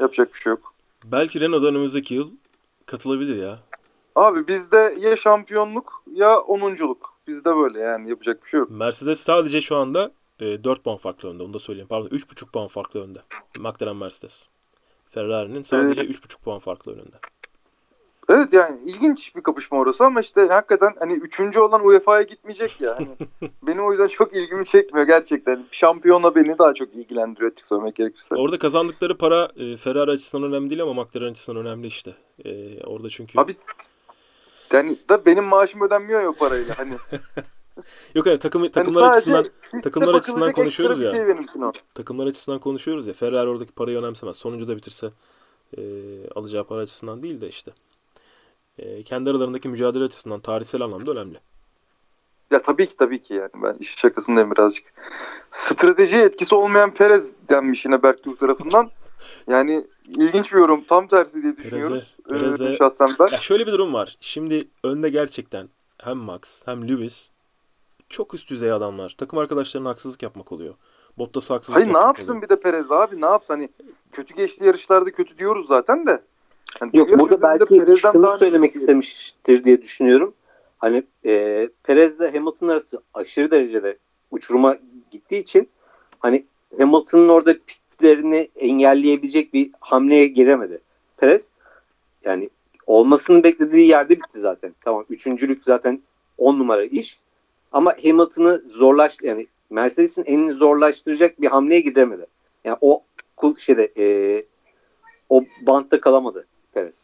Yapacak bir şey yok. Belki Renault'da önümüzdeki yıl katılabilir ya. Abi bizde ya şampiyonluk ya onunculuk. Bizde böyle yani yapacak bir şey yok. Mercedes sadece şu anda e, 4 puan farklı önde. Onu da söyleyeyim. Pardon 3,5 puan farklı önde. McLaren Mercedes. Ferrari'nin sadece Ee, 3,5 puan farklı önünde. Evet yani ilginç bir kapışma orası ama işte hakikaten hani üçüncü olan UEFA'ya gitmeyecek ya. Hani [laughs] benim o yüzden çok ilgimi çekmiyor gerçekten. Şampiyonla beni daha çok ilgilendiriyor açık söylemek gerekirse. Orada kazandıkları para e, Ferrari açısından önemli değil ama McLaren açısından önemli işte. E, orada çünkü Abi yani da benim maaşım ödenmiyor ya o parayla. Hani, [laughs] yok yani takım hani takımlar sadece açısından takımlar açısından konuşuyoruz ya. Şey takımlar açısından konuşuyoruz ya. Ferrari oradaki parayı önemsemez. Sonuncu da bitirse e, alacağı para açısından değil de işte. E, kendi aralarındaki mücadele açısından tarihsel anlamda önemli. Ya tabii ki tabii ki yani ben iş şakasındayım birazcık. Strateji etkisi olmayan Perez denmiş yine Berktuğ tarafından. [laughs] Yani ilginç bir yorum. Tam tersi diye düşünüyoruz. Perez'e- Ee, şahsen ben. Ya şöyle bir durum var. Şimdi önde gerçekten hem Max hem Lewis çok üst düzey adamlar. Takım arkadaşlarına haksızlık yapmak oluyor. Bottas'a haksızlık Hayır ne yapsın oluyor. bir de Perez abi ne yapsın hani kötü geçti yarışlarda kötü diyoruz zaten de. Hani Yok burada belki Perez'den şunu söylemek isteyelim? istemiştir diye düşünüyorum. Hani e, Perez ile Hamilton arası aşırı derecede uçuruma gittiği için hani Hamilton'ın orada pitlerini engelleyebilecek bir hamleye giremedi. Perez yani olmasını beklediği yerde bitti zaten. Tamam üçüncülük zaten on numara iş. Ama Hamilton'ı zorlaş yani Mercedes'in elini zorlaştıracak bir hamleye giremedi. Yani o şeyde e, o bantta kalamadı Perez.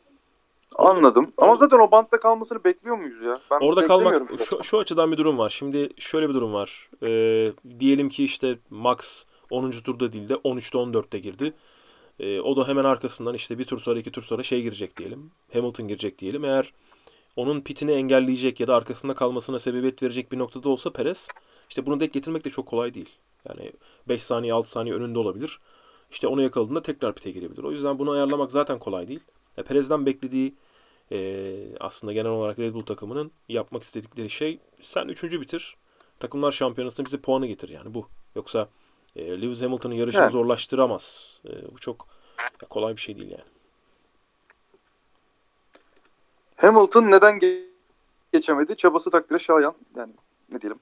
Anladım. Ama zaten o bantta kalmasını bekliyor muyuz ya? Ben Orada kalmak şu, şu açıdan bir durum var. Şimdi şöyle bir durum var. Ee, diyelim ki işte Max 10. turda değil de 13'te 14'te girdi. Ee, o da hemen arkasından işte bir tur sonra iki tur sonra şey girecek diyelim. Hamilton girecek diyelim. Eğer onun pitini engelleyecek ya da arkasında kalmasına sebebiyet verecek bir noktada olsa Perez işte bunu denk getirmek de çok kolay değil. Yani 5 saniye 6 saniye önünde olabilir. İşte onu yakaladığında tekrar pite girebilir. O yüzden bunu ayarlamak zaten kolay değil. E, Perez'den beklediği e, aslında genel olarak Red Bull takımının yapmak istedikleri şey sen üçüncü bitir. Takımlar şampiyonasında bize puanı getir yani bu. Yoksa e, Lewis Hamilton'ın yarışını Yani. zorlaştıramaz. E, bu çok kolay bir şey değil yani. Hamilton neden ge- geçemedi? Çabası takdire şayan. Yani ne diyelim.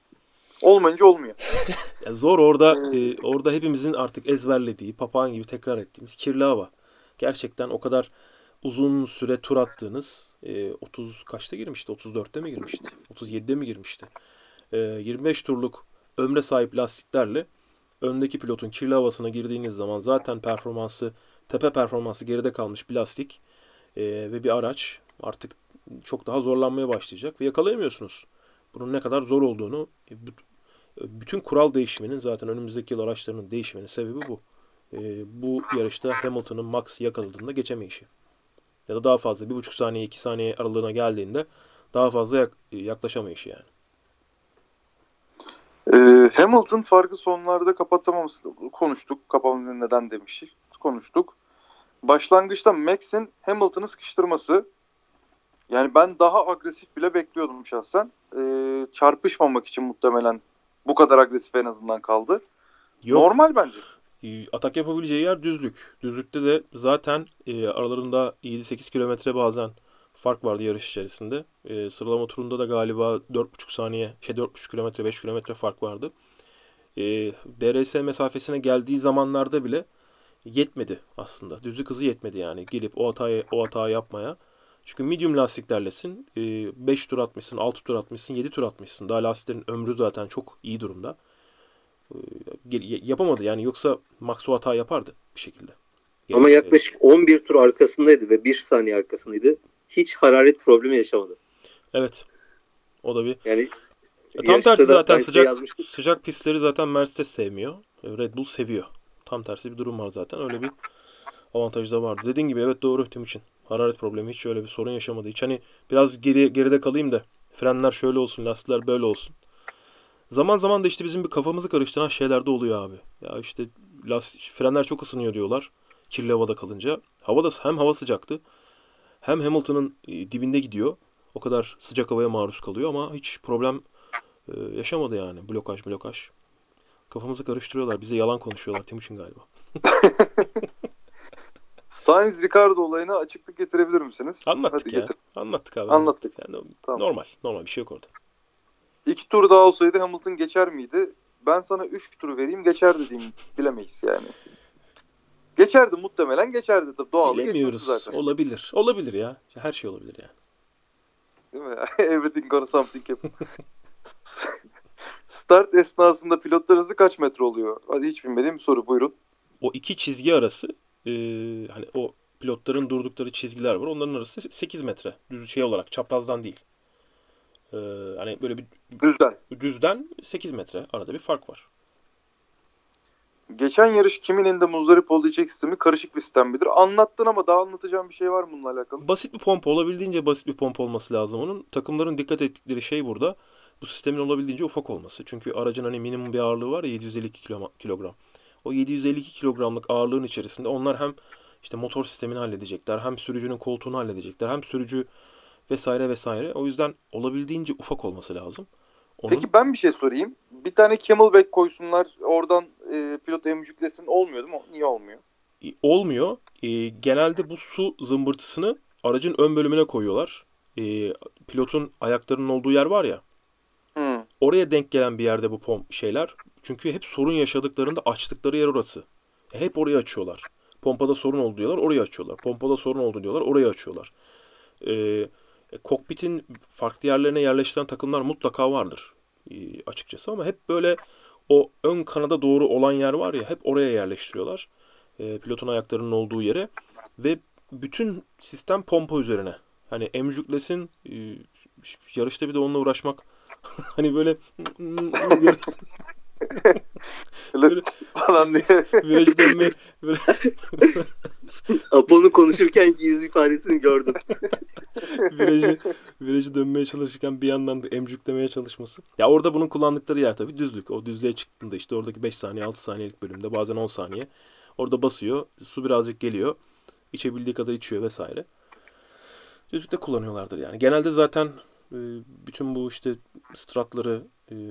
Olmayınca olmuyor. [laughs] Zor orada Evet. e, orada hepimizin artık ezberlediği, papağan gibi tekrar ettiğimiz kirli hava. Gerçekten o kadar uzun süre tur attığınız e, 30 kaçta girmişti? 34'te mi girmişti? 37'de mi girmişti? E, 25 turluk ömre sahip lastiklerle öndeki pilotun kirli havasına girdiğiniz zaman zaten performansı tepe performansı geride kalmış bir lastik e, ve bir araç artık çok daha zorlanmaya başlayacak ve yakalayamıyorsunuz. Bunun ne kadar zor olduğunu e, bu- bütün kural değişiminin zaten önümüzdeki yıl araçlarının değişiminin sebebi bu. Ee, bu yarışta Hamilton'ın Max yakaladığında geçemeyişi. Ya da daha fazla bir buçuk saniye iki saniye aralığına geldiğinde daha fazla yak- yaklaşamayışı yani. Ee, Hamilton farkı sonlarda kapatamaması konuştuk. Kapamaması neden demiştik. Konuştuk. Başlangıçta Max'in Hamilton'ı sıkıştırması yani ben daha agresif bile bekliyordum şahsen. Ee, çarpışmamak için muhtemelen bu kadar agresif en azından kaldı. Yok. Normal bence. E, atak yapabileceği yer düzlük. Düzlükte de zaten e, aralarında 7-8 kilometre bazen fark vardı yarış içerisinde. E, sıralama turunda da galiba 4,5 saniye, şey 4,5 kilometre, 5 kilometre fark vardı. E, DRS mesafesine geldiği zamanlarda bile yetmedi aslında. Düzlük hızı yetmedi yani gelip o hatayı o hatayı yapmaya. Çünkü medium lastiklerlesin. 5 tur atmışsın, 6 tur atmışsın, 7 tur atmışsın. Daha lastiklerin ömrü zaten çok iyi durumda. E, yapamadı yani yoksa Max o hata yapardı bir şekilde. Ama Gerçi- yaklaşık 11 tur arkasındaydı ve 1 saniye arkasındaydı. Hiç hararet problemi yaşamadı. Evet. O da bir Yani E, tam tersi zaten size sıcak yazmıştım. sıcak pistleri zaten Mercedes sevmiyor. E, Red Bull seviyor. Tam tersi bir durum var zaten. Öyle bir avantajı da vardı. Dediğin gibi evet doğru Timuçin. Hararet problemi hiç öyle bir sorun yaşamadı. Hiç hani biraz geri geride kalayım da frenler şöyle olsun, lastikler böyle olsun. Zaman zaman da işte bizim bir kafamızı karıştıran şeyler de oluyor abi. Ya işte lastik, frenler çok ısınıyor diyorlar. Kirli havada kalınca. Havada hem hava sıcaktı hem Hamilton'ın e, dibinde gidiyor. O kadar sıcak havaya maruz kalıyor ama hiç problem e, yaşamadı yani. Blokaj blokaj. Kafamızı karıştırıyorlar. Bize yalan konuşuyorlar Timuçin galiba. [laughs] Sainz Ricardo olayına açıklık getirebilir misiniz? Anlattık Hadi ya. getir. Anlattık abi. Anlattık. Yani Tamam. Normal. Normal bir şey yok orada. İki tur daha olsaydı Hamilton geçer miydi? Ben sana üç tur vereyim geçer dediğim bilemeyiz yani. Geçerdi muhtemelen geçerdi. Doğal Bilemiyoruz. zaten. Olabilir. Olabilir ya. Her şey olabilir yani. Değil mi? [laughs] Everything gonna something happen. [laughs] Start esnasında pilotlar hızı kaç metre oluyor? Hadi hiç bilmediğim bir soru buyurun. O iki çizgi arası e, hani o pilotların durdukları çizgiler var. Onların arası 8 metre. Düz şey olarak çaprazdan değil. E, hani böyle bir Düzden. düzden 8 metre arada bir fark var. Geçen yarış kimin elinde muzdarip olduğu çek sistemi karışık bir sistem midir? Anlattın ama daha anlatacağım bir şey var mı bununla alakalı? Basit bir pompa olabildiğince basit bir pompa olması lazım onun. Takımların dikkat ettikleri şey burada bu sistemin olabildiğince ufak olması. Çünkü aracın hani minimum bir ağırlığı var ya 752 kilo- kilogram. O 752 kilogramlık ağırlığın içerisinde onlar hem işte motor sistemini halledecekler, hem sürücünün koltuğunu halledecekler, hem sürücü vesaire vesaire. O yüzden olabildiğince ufak olması lazım. Onun Peki ben bir şey sorayım. Bir tane camelback koysunlar oradan e, pilot emcüklesin olmuyor değil mi? Niye olmuyor? e, olmuyor. E, genelde bu su zımbırtısını aracın ön bölümüne koyuyorlar. E, pilotun ayaklarının olduğu yer var ya. Hmm. Oraya denk gelen bir yerde bu pom şeyler. Çünkü hep sorun yaşadıklarında açtıkları yer orası. Hep orayı açıyorlar. Pompada sorun oldu diyorlar, orayı açıyorlar. Pompada sorun oldu diyorlar, orayı açıyorlar. E, e, kokpitin farklı yerlerine yerleştiren takımlar mutlaka vardır e, açıkçası ama hep böyle o ön kanada doğru olan yer var ya hep oraya yerleştiriyorlar. E, pilotun ayaklarının olduğu yere ve bütün sistem pompa üzerine. Hani emcüklesin e, yarışta bir de onunla uğraşmak [laughs] hani böyle Öyle [laughs] falan diye. virajı dönme [laughs] Apo'nun konuşurken yüz ifadesini gördüm. [laughs] virajı, virajı dönmeye çalışırken bir yandan da emcüklemeye çalışması. Ya orada bunun kullandıkları yer tabii düzlük. O düzlüğe çıktığında işte oradaki 5 saniye 6 saniyelik bölümde bazen 10 saniye. Orada basıyor. Su birazcık geliyor. İçebildiği kadar içiyor vesaire. Düzlükte kullanıyorlardır yani. Genelde zaten e, bütün bu işte stratları,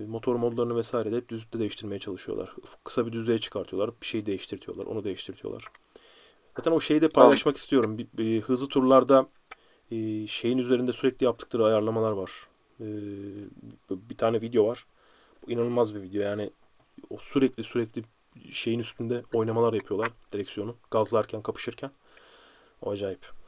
motor modlarını vesaire de hep düzlükte değiştirmeye çalışıyorlar. Kısa bir düzlüğe çıkartıyorlar. Bir şey değiştirtiyorlar. Onu değiştirtiyorlar. Zaten o şeyi de paylaşmak istiyorum. Bir, bir hızlı turlarda e, şeyin üzerinde sürekli yaptıkları ayarlamalar var. E, bir tane video var. Bu inanılmaz bir video. Yani o sürekli sürekli şeyin üstünde oynamalar yapıyorlar direksiyonu. Gazlarken, kapışırken. O acayip.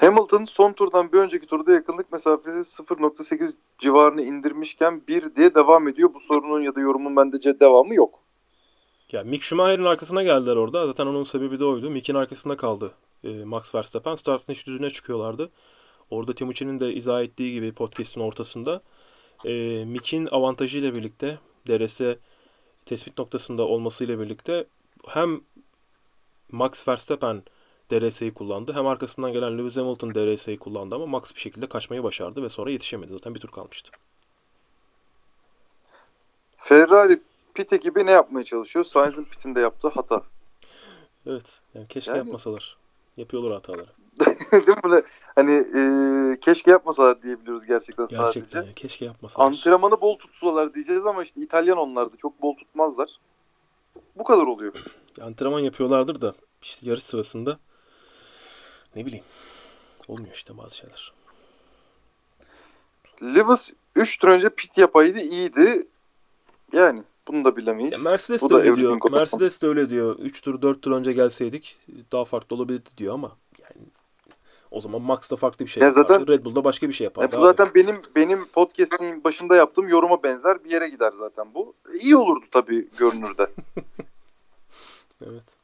Hamilton son turdan bir önceki turda yakınlık mesafesi 0.8 civarını indirmişken 1 diye devam ediyor. Bu sorunun ya da yorumun bence devamı yok. Ya Mick Schumacher'in arkasına geldiler orada. Zaten onun sebebi de oydu. Mick'in arkasında kaldı e, Max Verstappen. Startın iç düzüne çıkıyorlardı. Orada Timuçin'in de izah ettiği gibi podcast'in ortasında e, Mick'in avantajıyla birlikte DRS tespit noktasında olmasıyla birlikte hem Max Verstappen DRS'yi kullandı hem arkasından gelen Lewis Hamilton DRS'yi kullandı ama Max bir şekilde kaçmayı başardı ve sonra yetişemedi. Zaten bir tur kalmıştı. Ferrari pit ekibi ne yapmaya çalışıyor? Sainz'in pitinde yaptığı hata. Evet. Yani keşke Yani- yapmasalar. Yapıyorlar hataları. [laughs] Değil mi? Hani e, keşke yapmasalar diyebiliyoruz gerçekten, Gerçekten sadece. ya, keşke yapmasalar. Antrenmanı bol tutsalar diyeceğiz ama işte İtalyan onlardı. Çok bol tutmazlar. Bu kadar oluyor. antrenman yapıyorlardır da işte yarış sırasında ne bileyim olmuyor işte bazı şeyler. Lewis 3 tur önce pit yapaydı iyiydi. Yani bunu da bilemeyiz. Ya Mercedes Bu de da öyle diyor. Mercedes de öyle diyor. 3 tur 4 tur önce gelseydik daha farklı olabilirdi diyor ama yani o zaman Max da farklı bir şey Ya yapardı. zaten- Red Bull da başka bir şey Ya yapardı. bu abi. zaten benim benim podcast'in başında yaptığım yoruma benzer bir yere gider zaten bu. İyi olurdu tabii görünürde. [laughs] Evet.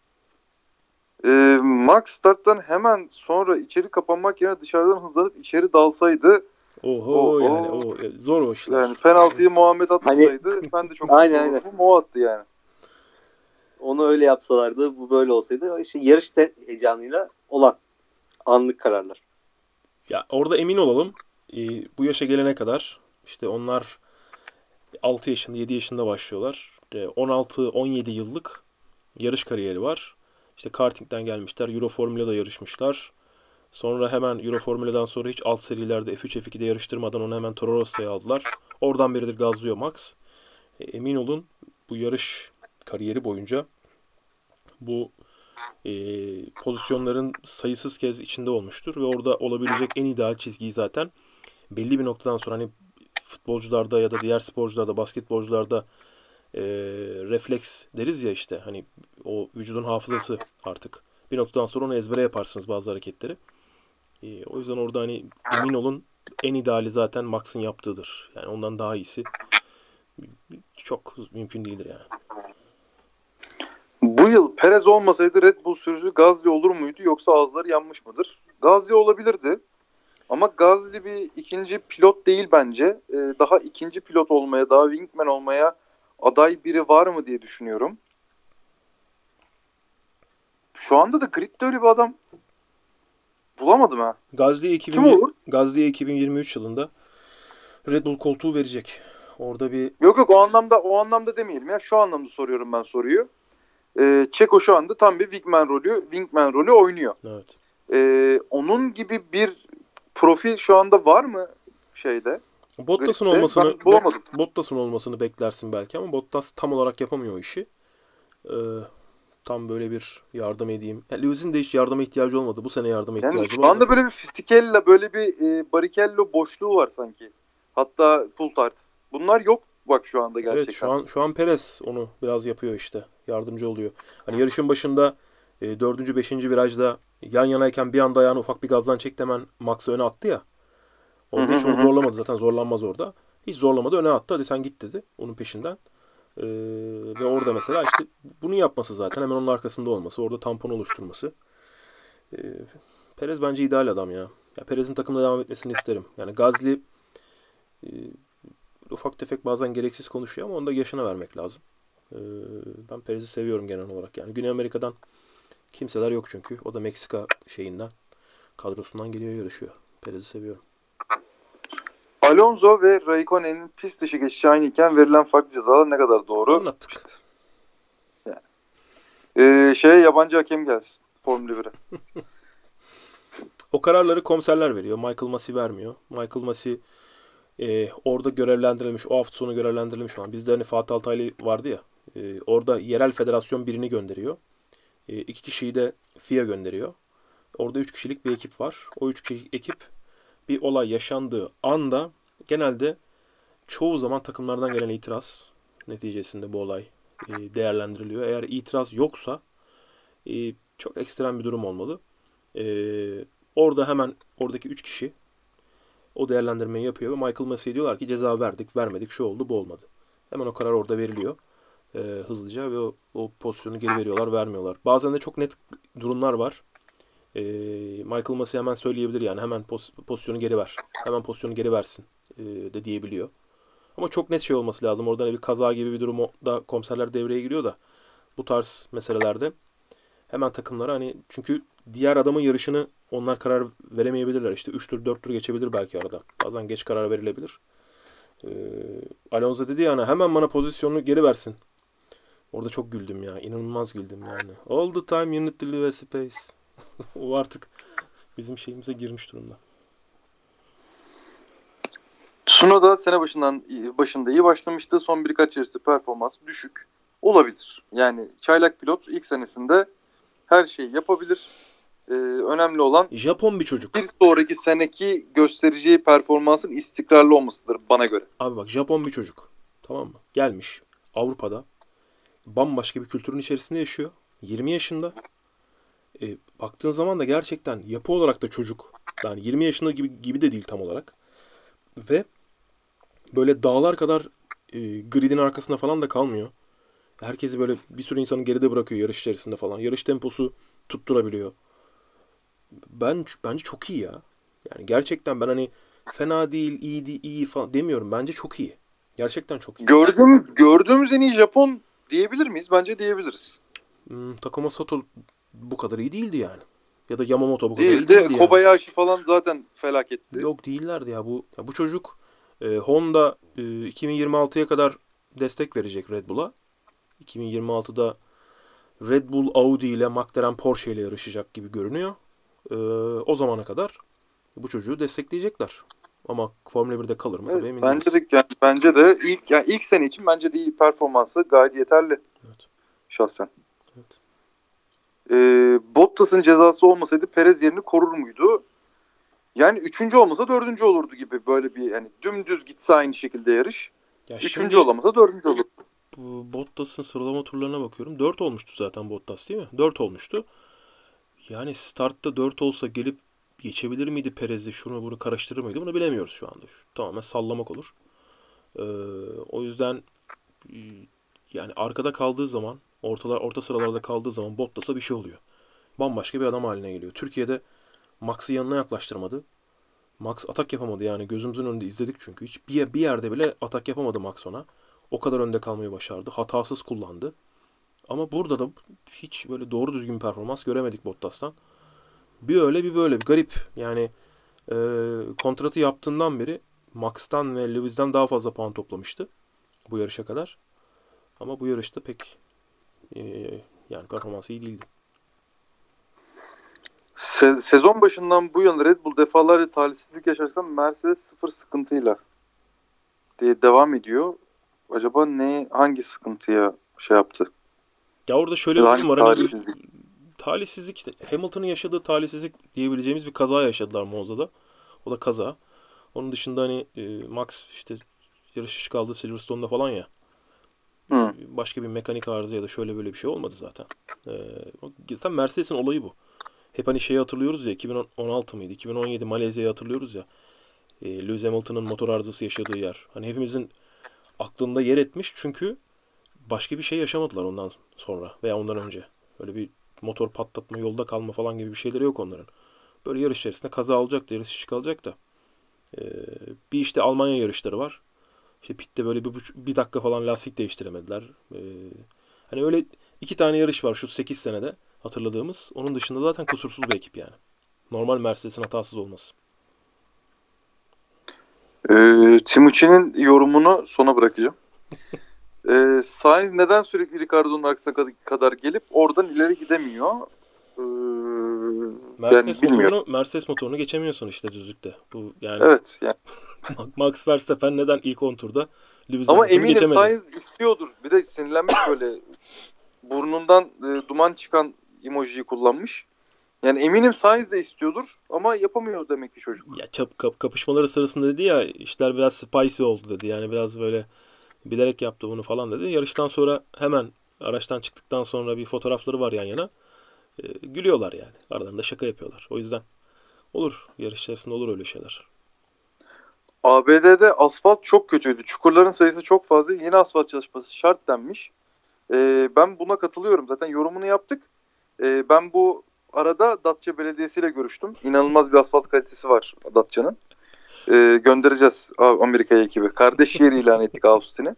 Ee, Max starttan hemen sonra içeri kapanmak yerine dışarıdan hızlanıp içeri dalsaydı Oho Oho. yani o e, zor o işler. yani penaltıyı Muhammed atmasaydı ben de çok [laughs] Aynen, mutlu olurdum. O attı yani. Onu öyle yapsalardı, bu böyle olsaydı işte yarış heyecanıyla olan anlık kararlar. Ya orada emin olalım. e, bu yaşa gelene kadar işte onlar 6 yaşında 7 yaşında başlıyorlar. E, 16-17 yıllık yarış kariyeri var. İşte kartingden gelmişler. Euro Formula'da yarışmışlar. Sonra hemen Euro Formula'dan sonra hiç alt serilerde F3 F2'de yarıştırmadan onu hemen Toro Rosso'ya aldılar. Oradan beridir gazlıyor Max. E, emin olun bu yarış kariyeri boyunca bu e, pozisyonların sayısız kez içinde olmuştur ve orada olabilecek en ideal çizgiyi zaten belli bir noktadan sonra hani futbolcularda ya da diğer sporcularda, basketbolcularda e, refleks deriz ya işte hani o vücudun hafızası artık. Bir noktadan sonra onu ezbere yaparsınız bazı hareketleri. E, o yüzden orada hani emin olun en ideali zaten Max'ın yaptığıdır. Yani ondan daha iyisi çok mümkün değildir yani. Bu yıl Perez olmasaydı Red Bull sürücü Gazli olur muydu yoksa ağızları yanmış mıdır? Gazli olabilirdi. Ama Gazli bir ikinci pilot değil bence. Ee, daha ikinci pilot olmaya, daha wingman olmaya aday biri var mı diye düşünüyorum. Şu anda da gridde öyle bir adam bulamadım ha. Kim 2000, olur? Gazli'ye 2023 yılında Red Bull koltuğu verecek. Orada bir Yok yok o anlamda o anlamda demeyelim ya. Şu anlamda soruyorum ben soruyu. Ee, Çeko şu anda tam bir wingman rolü, wingman rolü oynuyor. evet. Ee, onun gibi bir profil şu anda var mı şeyde? Bottas'ın olmasını Ben bulamadım. Bottas'ın olmasını beklersin belki ama Bottas tam olarak yapamıyor o işi. Ee, tam böyle bir yardım edeyim. Yani Lewis'in de hiç yardıma ihtiyacı olmadı. Bu sene yardıma Yani ihtiyacı şu var. anda böyle bir Fisichella, böyle bir e, Barrichello boşluğu var sanki. Hatta Coulthard. Bunlar yok bak şu anda gerçekten. Evet şu an şu an Perez onu biraz yapıyor işte. Yardımcı oluyor. Hani yarışın başında e, 4. 5. virajda yan yanayken bir anda ayağını ufak bir gazdan çekti hemen Max'ı öne attı ya. Orada hiç onu zorlamadı. Zaten zorlanmaz orada. Hiç zorlamadı. Öne attı. Hadi sen git dedi. Onun peşinden. Ee, ve orada mesela işte bunu yapması zaten. Hemen onun arkasında olması. Orada tampon oluşturması. Ee, Perez bence ideal adam ya. ya Perez'in takımda devam etmesini isterim. Yani Gazli e, ufak tefek bazen gereksiz konuşuyor ama onu da yaşına vermek lazım. Ee, ben Perez'i seviyorum genel olarak. Yani Güney Amerika'dan kimseler yok çünkü. O da Meksika şeyinden kadrosundan geliyor yarışıyor. Perez'i seviyorum. Alonso ve Raikkonen'in pist dışı geçişi aynıyken verilen farklı cezalar ne kadar doğru? Anlattık. Ee, şeye yabancı hakem gelsin Formula 1'e. [laughs] O kararları komiserler veriyor. Michael Massey vermiyor. Michael Massey e, orada görevlendirilmiş. O hafta sonu görevlendirilmiş olan. Bizde hani Fatih Altaylı vardı ya. e, orada yerel federasyon birini gönderiyor. E, iki kişiyi de FIA gönderiyor. Orada üç kişilik bir ekip var. O üç kişilik ekip bir olay yaşandığı anda genelde çoğu zaman takımlardan gelen itiraz neticesinde bu olay e, değerlendiriliyor. Eğer itiraz yoksa e, çok ekstrem bir durum olmalı. E, orada hemen oradaki 3 kişi o değerlendirmeyi yapıyor ve Michael Massey diyorlar ki ceza verdik, vermedik, şu oldu, bu olmadı. Hemen o karar orada veriliyor hızlıca ve o, o pozisyonu geri veriyorlar, vermiyorlar. Bazen de çok net durumlar var. E, Michael Massey hemen söyleyebilir yani hemen pos- pozisyonu geri ver. Hemen pozisyonu geri versin e, de diyebiliyor. Ama çok net şey olması lazım. Orada hani bir kaza gibi bir durumda komiserler devreye giriyor da bu tarz meselelerde hemen takımlara hani çünkü diğer adamın yarışını onlar karar veremeyebilirler. İşte 3 tur 4 tur geçebilir belki arada. Bazen geç karar verilebilir. Ee, Alonso dedi yani hemen bana pozisyonunu geri versin. Orada çok güldüm ya. İnanılmaz güldüm yani. All the time you need to leave a space. [laughs] o artık bizim şeyimize girmiş durumda. Tsunoda sene başından başında iyi başlamıştı. Son birkaç yarışta performans düşük. Olabilir. Yani çaylak pilot ilk senesinde her şeyi yapabilir. Ee, önemli olan Japon bir çocuk. bir sonraki seneki göstereceği performansın istikrarlı olmasıdır bana göre. Abi bak Japon bir çocuk. Tamam mı? Gelmiş Avrupa'da. Bambaşka bir kültürün içerisinde yaşıyor. 20 yaşında. E, baktığın zaman da gerçekten yapı olarak da çocuk. Yani 20 yaşında gibi, gibi de değil tam olarak. Ve böyle dağlar kadar e, gridin arkasında falan da kalmıyor. Herkesi böyle bir sürü insanı geride bırakıyor yarış içerisinde falan. Yarış temposu tutturabiliyor. Ben bence çok iyi ya. Yani gerçekten ben hani fena değil, iyi değil, iyi falan demiyorum. Bence çok iyi. Gerçekten çok iyi. Gördüğüm, gördüğümüz en iyi Japon diyebilir miyiz? Bence diyebiliriz. Hmm, Takuma Sato bu kadar iyi değildi yani. Ya da Yamamoto bu kadar iyi Değildi. değildi yani. Kobayashi falan zaten felaketti. Yok değillerdi ya bu. Ya bu çocuk e, Honda e, 2026'ya kadar destek verecek Red Bull'a. 2026'da Red Bull Audi ile McLaren Porsche ile yarışacak gibi görünüyor. E, o zamana kadar bu çocuğu destekleyecekler. Ama Formula 1'de kalır mı? Evet, Tabii emin bence değiliz. de yani bence de ilk yani ilk sene için bence de iyi performansı gayet yeterli Evet. şahsen. Ee, Bottas'ın cezası olmasaydı Perez yerini korur muydu? Yani üçüncü olmasa dördüncü olurdu gibi böyle bir yani dümdüz gitse aynı şekilde yarış. Ya Üçüncü şimdi olamasa dördüncü olur. Bottas'ın sıralama turlarına bakıyorum. 4 olmuştu zaten Bottas değil mi? 4 olmuştu. Yani startta 4 olsa gelip geçebilir miydi Perez'i şunu bunu karıştırır mıydı bunu bilemiyoruz şu anda. Tamamen sallamak olur. Ee, o yüzden e, yani arkada kaldığı zaman ortalar orta sıralarda kaldığı zaman Bottas'a bir şey oluyor. Bambaşka bir adam haline geliyor. Türkiye'de Max'ı yanına yaklaştırmadı. Max atak yapamadı yani gözümüzün önünde izledik çünkü. Hiç bir, bir yerde bile atak yapamadı Max ona. O kadar önde kalmayı başardı. Hatasız kullandı. Ama burada da hiç böyle doğru düzgün performans göremedik Bottas'tan. Bir öyle bir böyle. Bir garip. Yani e, kontratı yaptığından beri Max'tan ve Lewis'den daha fazla puan toplamıştı. Bu yarışa kadar. Ama bu yarışta pek e, yani performansı iyi değildi. Se- sezon başından bu yana Red Bull defalarca talihsizlik yaşarsam Mercedes sıfır sıkıntıyla diye devam ediyor. Acaba ne hangi sıkıntıya şey yaptı? Ya orada şöyle bir durum var. Hani talihsizlik? talihsizlik işte. Hamilton'ın yaşadığı talihsizlik diyebileceğimiz bir kaza yaşadılar Monza'da. O da kaza. Onun dışında hani e, Max işte yarış dışı kaldı Silverstone'da falan ya. Hı. Başka bir mekanik arıza ya da şöyle böyle bir şey olmadı zaten. Ee, Mercedes'in olayı bu. Hep hani şeyi hatırlıyoruz ya 2016 mıydı? 2017 Malezya'yı hatırlıyoruz ya. E, Lewis Hamilton'ın motor arızası yaşadığı yer. Hani hepimizin aklında yer etmiş çünkü başka bir şey yaşamadılar ondan sonra veya ondan önce. Öyle bir motor patlatma, yolda kalma falan gibi bir şeyleri yok onların. Böyle yarış içerisinde kaza olacak da yarış dışı kalacak da. Ee, bir işte Almanya yarışları var. İşte pitte böyle bir, bir dakika falan lastik değiştiremediler. Ee, hani öyle iki tane yarış var şu 8 senede hatırladığımız. Onun dışında zaten kusursuz bir ekip yani. Normal Mercedes'in hatasız olması. Ee, Timuçin'in yorumunu sona bırakacağım. [laughs] Ee, Sainz neden sürekli Ricardo'nun arkasına kad- kadar gelip oradan ileri gidemiyor? Ee, Mercedes ben bilmiyorum. motorunu Mercedes motorunu geçemiyorsun işte düzlükte. Bu yani Evet. Yani. [laughs] Max Verstappen neden ilk 10 turda Lewis'in Ama eminim geçemedi? Sainz istiyordur. Bir de sinirlenmiş böyle burnundan e, duman çıkan emojiyi kullanmış. Yani eminim Sainz de istiyordur ama yapamıyor demek ki çocuk. Ya çap, kap- kapışmaları sırasında dedi ya işler biraz spicy oldu dedi. Yani biraz böyle bilerek yaptı bunu falan dedi. Yarıştan sonra hemen araçtan çıktıktan sonra bir fotoğrafları var yan yana. Ee, gülüyorlar yani. Aralarında şaka yapıyorlar. O yüzden olur. Yarış içerisinde olur öyle şeyler. ABD'de asfalt çok kötüydü. Çukurların sayısı çok fazla. Yeni asfalt çalışması şart denmiş. Ee, ben buna katılıyorum. Zaten yorumunu yaptık. Ee, ben bu arada Datça Belediyesi ile görüştüm. İnanılmaz bir asfalt kalitesi var Datça'nın. Ee, göndereceğiz Amerika'ya ekibi. Kardeş yeri [laughs] ilan ettik Austin'i.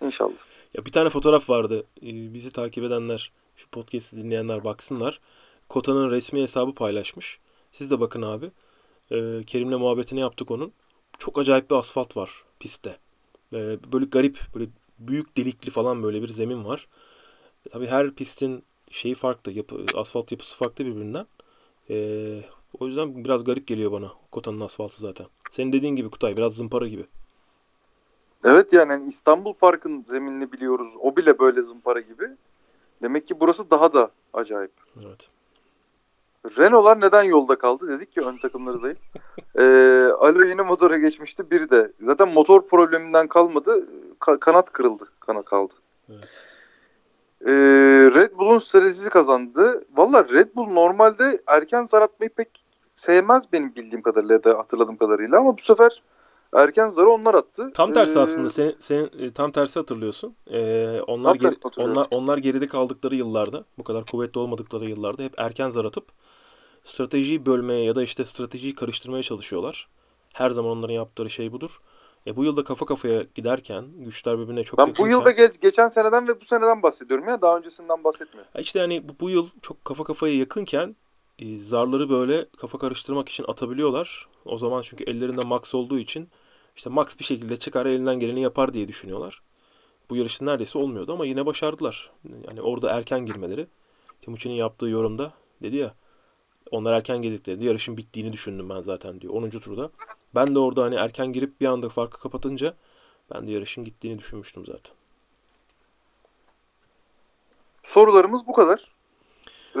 İnşallah. Ya bir tane fotoğraf vardı. Ee, bizi takip edenler, şu podcast'i dinleyenler baksınlar. Kota'nın resmi hesabı paylaşmış. Siz de bakın abi. Ee, Kerim'le muhabbetini yaptık onun. Çok acayip bir asfalt var pistte. Ee, böyle garip, böyle büyük delikli falan böyle bir zemin var. E, tabii her pistin şeyi farklı, yapı, asfalt yapısı farklı birbirinden. Ee, o yüzden biraz garip geliyor bana Kota'nın asfaltı zaten. Senin dediğin gibi Kutay, biraz zımpara gibi. Evet yani hani İstanbul Park'ın zeminini biliyoruz. O bile böyle zımpara gibi. Demek ki burası daha da acayip. Evet. Renault'lar neden yolda kaldı? Dedik ki ön takımları zayıf. [laughs] Ee, Alo yeni motora geçmişti. Bir de zaten motor probleminden kalmadı. Ka- kanat kırıldı. Kanat kaldı. Evet. Ee, Red Bull'un stratejisi kazandı. Valla Red Bull normalde erken zar atmayı pek sevmez benim bildiğim kadarıyla ya da hatırladığım kadarıyla ama bu sefer erken zarı onlar attı. Tam tersi Ee, aslında. Senin, senin e, tam tersi hatırlıyorsun. Ee, onlar geri- onlar onlar geride kaldıkları yıllarda, bu kadar kuvvetli olmadıkları yıllarda hep erken zar atıp stratejiyi bölmeye ya da işte stratejiyi karıştırmaya çalışıyorlar. Her zaman onların yaptığı şey budur. E bu yılda kafa kafaya giderken, güçler birbirine çok Ben bu yılda ge- geçen seneden ve bu seneden bahsediyorum ya daha öncesinden bahsetmiyorum. Ya İşte yani bu, bu yıl çok kafa kafaya yakınken e, zarları böyle kafa karıştırmak için atabiliyorlar. O zaman çünkü ellerinde max olduğu için işte max bir şekilde çıkar elinden geleni yapar diye düşünüyorlar. Bu yarışın neredeyse olmuyordu ama yine başardılar. Yani orada erken girmeleri. Timuçin'in yaptığı yorumda dedi ya onlar erken girdiklerinde yarışın bittiğini düşündüm ben zaten diyor 10. turda. Ben de orada hani erken girip bir anda farkı kapatınca ben de yarışın gittiğini düşünmüştüm zaten. Sorularımız bu kadar. Ee,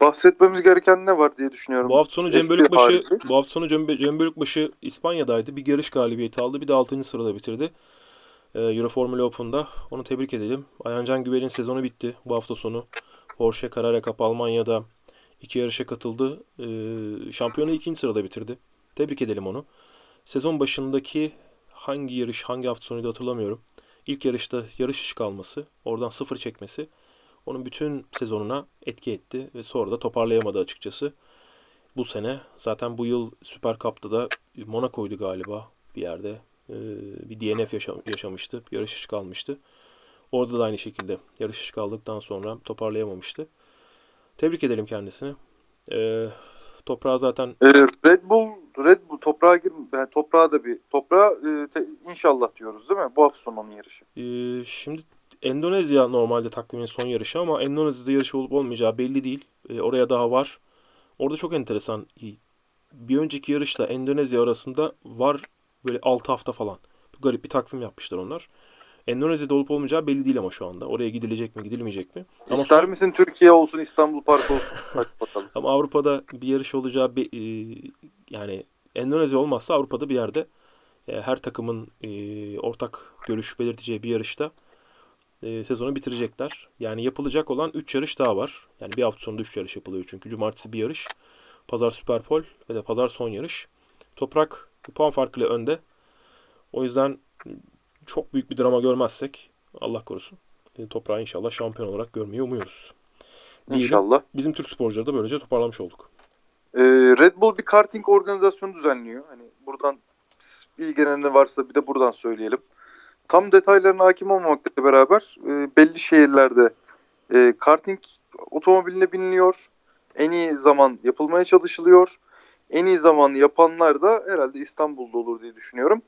bahsetmemiz gereken ne var diye düşünüyorum. Bu hafta sonu Cem F1 Bölükbaşı harici. bu hafta sonu Cem, Cem Bölükbaşı İspanya'daydı. Bir yarış galibiyeti aldı. Bir de 6. sırada bitirdi. e, Euro Formula Open'da. Onu tebrik edelim. Ayhancan Güvel'in sezonu bitti bu hafta sonu. Porsche Carrera Cup Almanya'da iki yarışa katıldı. E, şampiyonu ikinci sırada bitirdi. Tebrik edelim onu. Sezon başındaki hangi yarış, hangi hafta sonuydu hatırlamıyorum. İlk yarışta yarış dışı kalması, oradan sıfır çekmesi onun bütün sezonuna etki etti ve sonra da toparlayamadı açıkçası. Bu sene zaten bu yıl Süper Cup'ta da Monaco'ydu galiba bir yerde. Ee, bir DNF yaşa- yaşamıştı. Yarış dışı kalmıştı. Orada da aynı şekilde yarış dışı kaldıktan sonra toparlayamamıştı. Tebrik edelim kendisini. Ee, toprağa zaten Ee, Red Bull Red Bull toprağa gir yani toprağa da bir toprağa e, te- inşallah diyoruz değil mi? Bu hafta sonu onun yarışı. Ee, şimdi Endonezya normalde takvimin son yarışı ama Endonezya'da yarış olup olmayacağı belli değil. Ee, oraya daha var. Orada çok enteresan. Bir önceki yarışla Endonezya arasında var böyle 6 hafta falan. Garip bir takvim yapmışlar onlar. Endonezya'da olup olmayacağı belli değil ama şu anda. Oraya gidilecek mi, gidilmeyecek mi? Ama İster misin Türkiye olsun İstanbul Park olsun? [laughs] Hadi bakalım. Ama Avrupa'da bir yarış olacağı be- e, yani Endonezya olmazsa Avrupa'da bir yerde e, her takımın e, ortak görüş belirteceği bir yarışta e, sezonu bitirecekler. Yani yapılacak olan 3 yarış daha var. Yani bir hafta sonunda 3 yarış yapılıyor çünkü. Cumartesi bir yarış, pazar Süperpol ve de pazar son yarış. Toprak bir puan farkıyla önde. O yüzden çok büyük bir drama görmezsek Allah korusun. e, Toprağı inşallah şampiyon olarak görmeyi umuyoruz. Diyelim. İnşallah. Bizim Türk sporcuları da böylece toparlamış olduk. Ee, Red Bull bir karting organizasyonu düzenliyor. Hani buradan ilgilenene varsa bir de buradan söyleyelim. Tam detaylarına hakim olmamakla beraber e, belli şehirlerde e, karting otomobiline biniliyor. En iyi zaman yapılmaya çalışılıyor. En iyi zaman yapanlar da herhalde İstanbul'da olur diye düşünüyorum.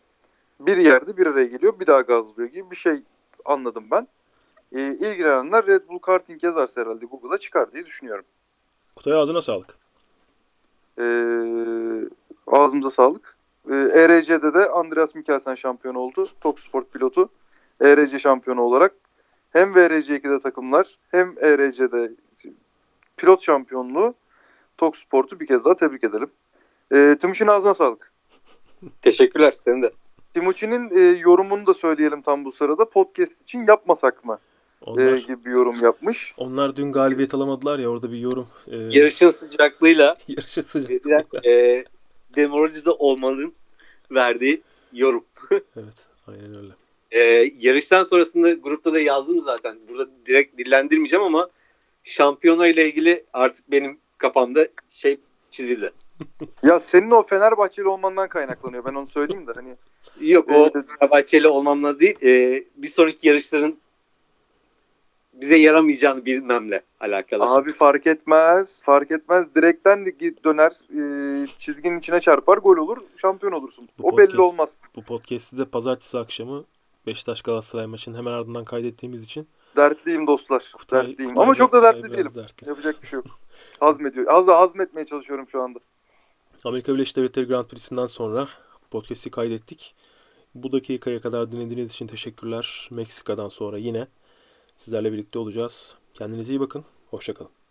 Bir yerde bir araya geliyor bir daha gazlıyor gibi bir şey anladım ben. E, ilgilenenler Red Bull Karting yazarsa herhalde Google'a çıkar diye düşünüyorum. Kutay ağzına sağlık. Ee, ağzımıza sağlık. Ee, ERC'de de Andreas Mikkelsen şampiyon oldu. Tok Sport pilotu. ERC şampiyonu olarak. Hem VRC2'de takımlar hem ERC'de pilot şampiyonluğu Tok Sport'u bir kez daha tebrik edelim. Ee, Timuçin ağzına sağlık. Teşekkürler. Senin de. Timuçin'in e, yorumunu da söyleyelim tam bu sırada. Podcast için yapmasak mı? E, Onlar, gibi bir yorum yapmış. onlar dün galibiyet alamadılar ya orada bir yorum. E, Yarışın sıcaklığıyla [laughs] yarışı sıcak. verilen e, demoralize olmanın verdiği yorum. [laughs] Evet, aynen öyle. E, yarıştan sonrasında grupta da yazdım zaten. Burada direkt dillendirmeyeceğim ama şampiyona ile ilgili artık benim kafamda şey çizildi. [laughs] Ya senin o Fenerbahçeli olmandan kaynaklanıyor. Ben onu söyleyeyim de hani Yok o Evet. Fenerbahçeli olmamla değil e, bir sonraki yarışların bize yaramayacağını bilmemle alakalı. Abi fark etmez. Fark etmez. Direkten döner. e, çizginin içine çarpar. Gol olur. Şampiyon olursun. Bu o belli podcast- olmaz. Bu podcast'i de pazartesi akşamı Beşiktaş Galatasaray maçının hemen ardından kaydettiğimiz için Dertliyim dostlar. Kutay, Dertliyim. Kutay Ama çok da dertli değilim. dertli. Yapacak bir şey yok. Hazmediyor. Az da hazmetmeye çalışıyorum şu anda. Amerika Birleşik Devletleri Grand Prix'sinden sonra podcast'i kaydettik. Bu dakikaya kadar dinlediğiniz için teşekkürler. Meksika'dan sonra yine sizlerle birlikte olacağız. Kendinize iyi bakın. Hoşçakalın.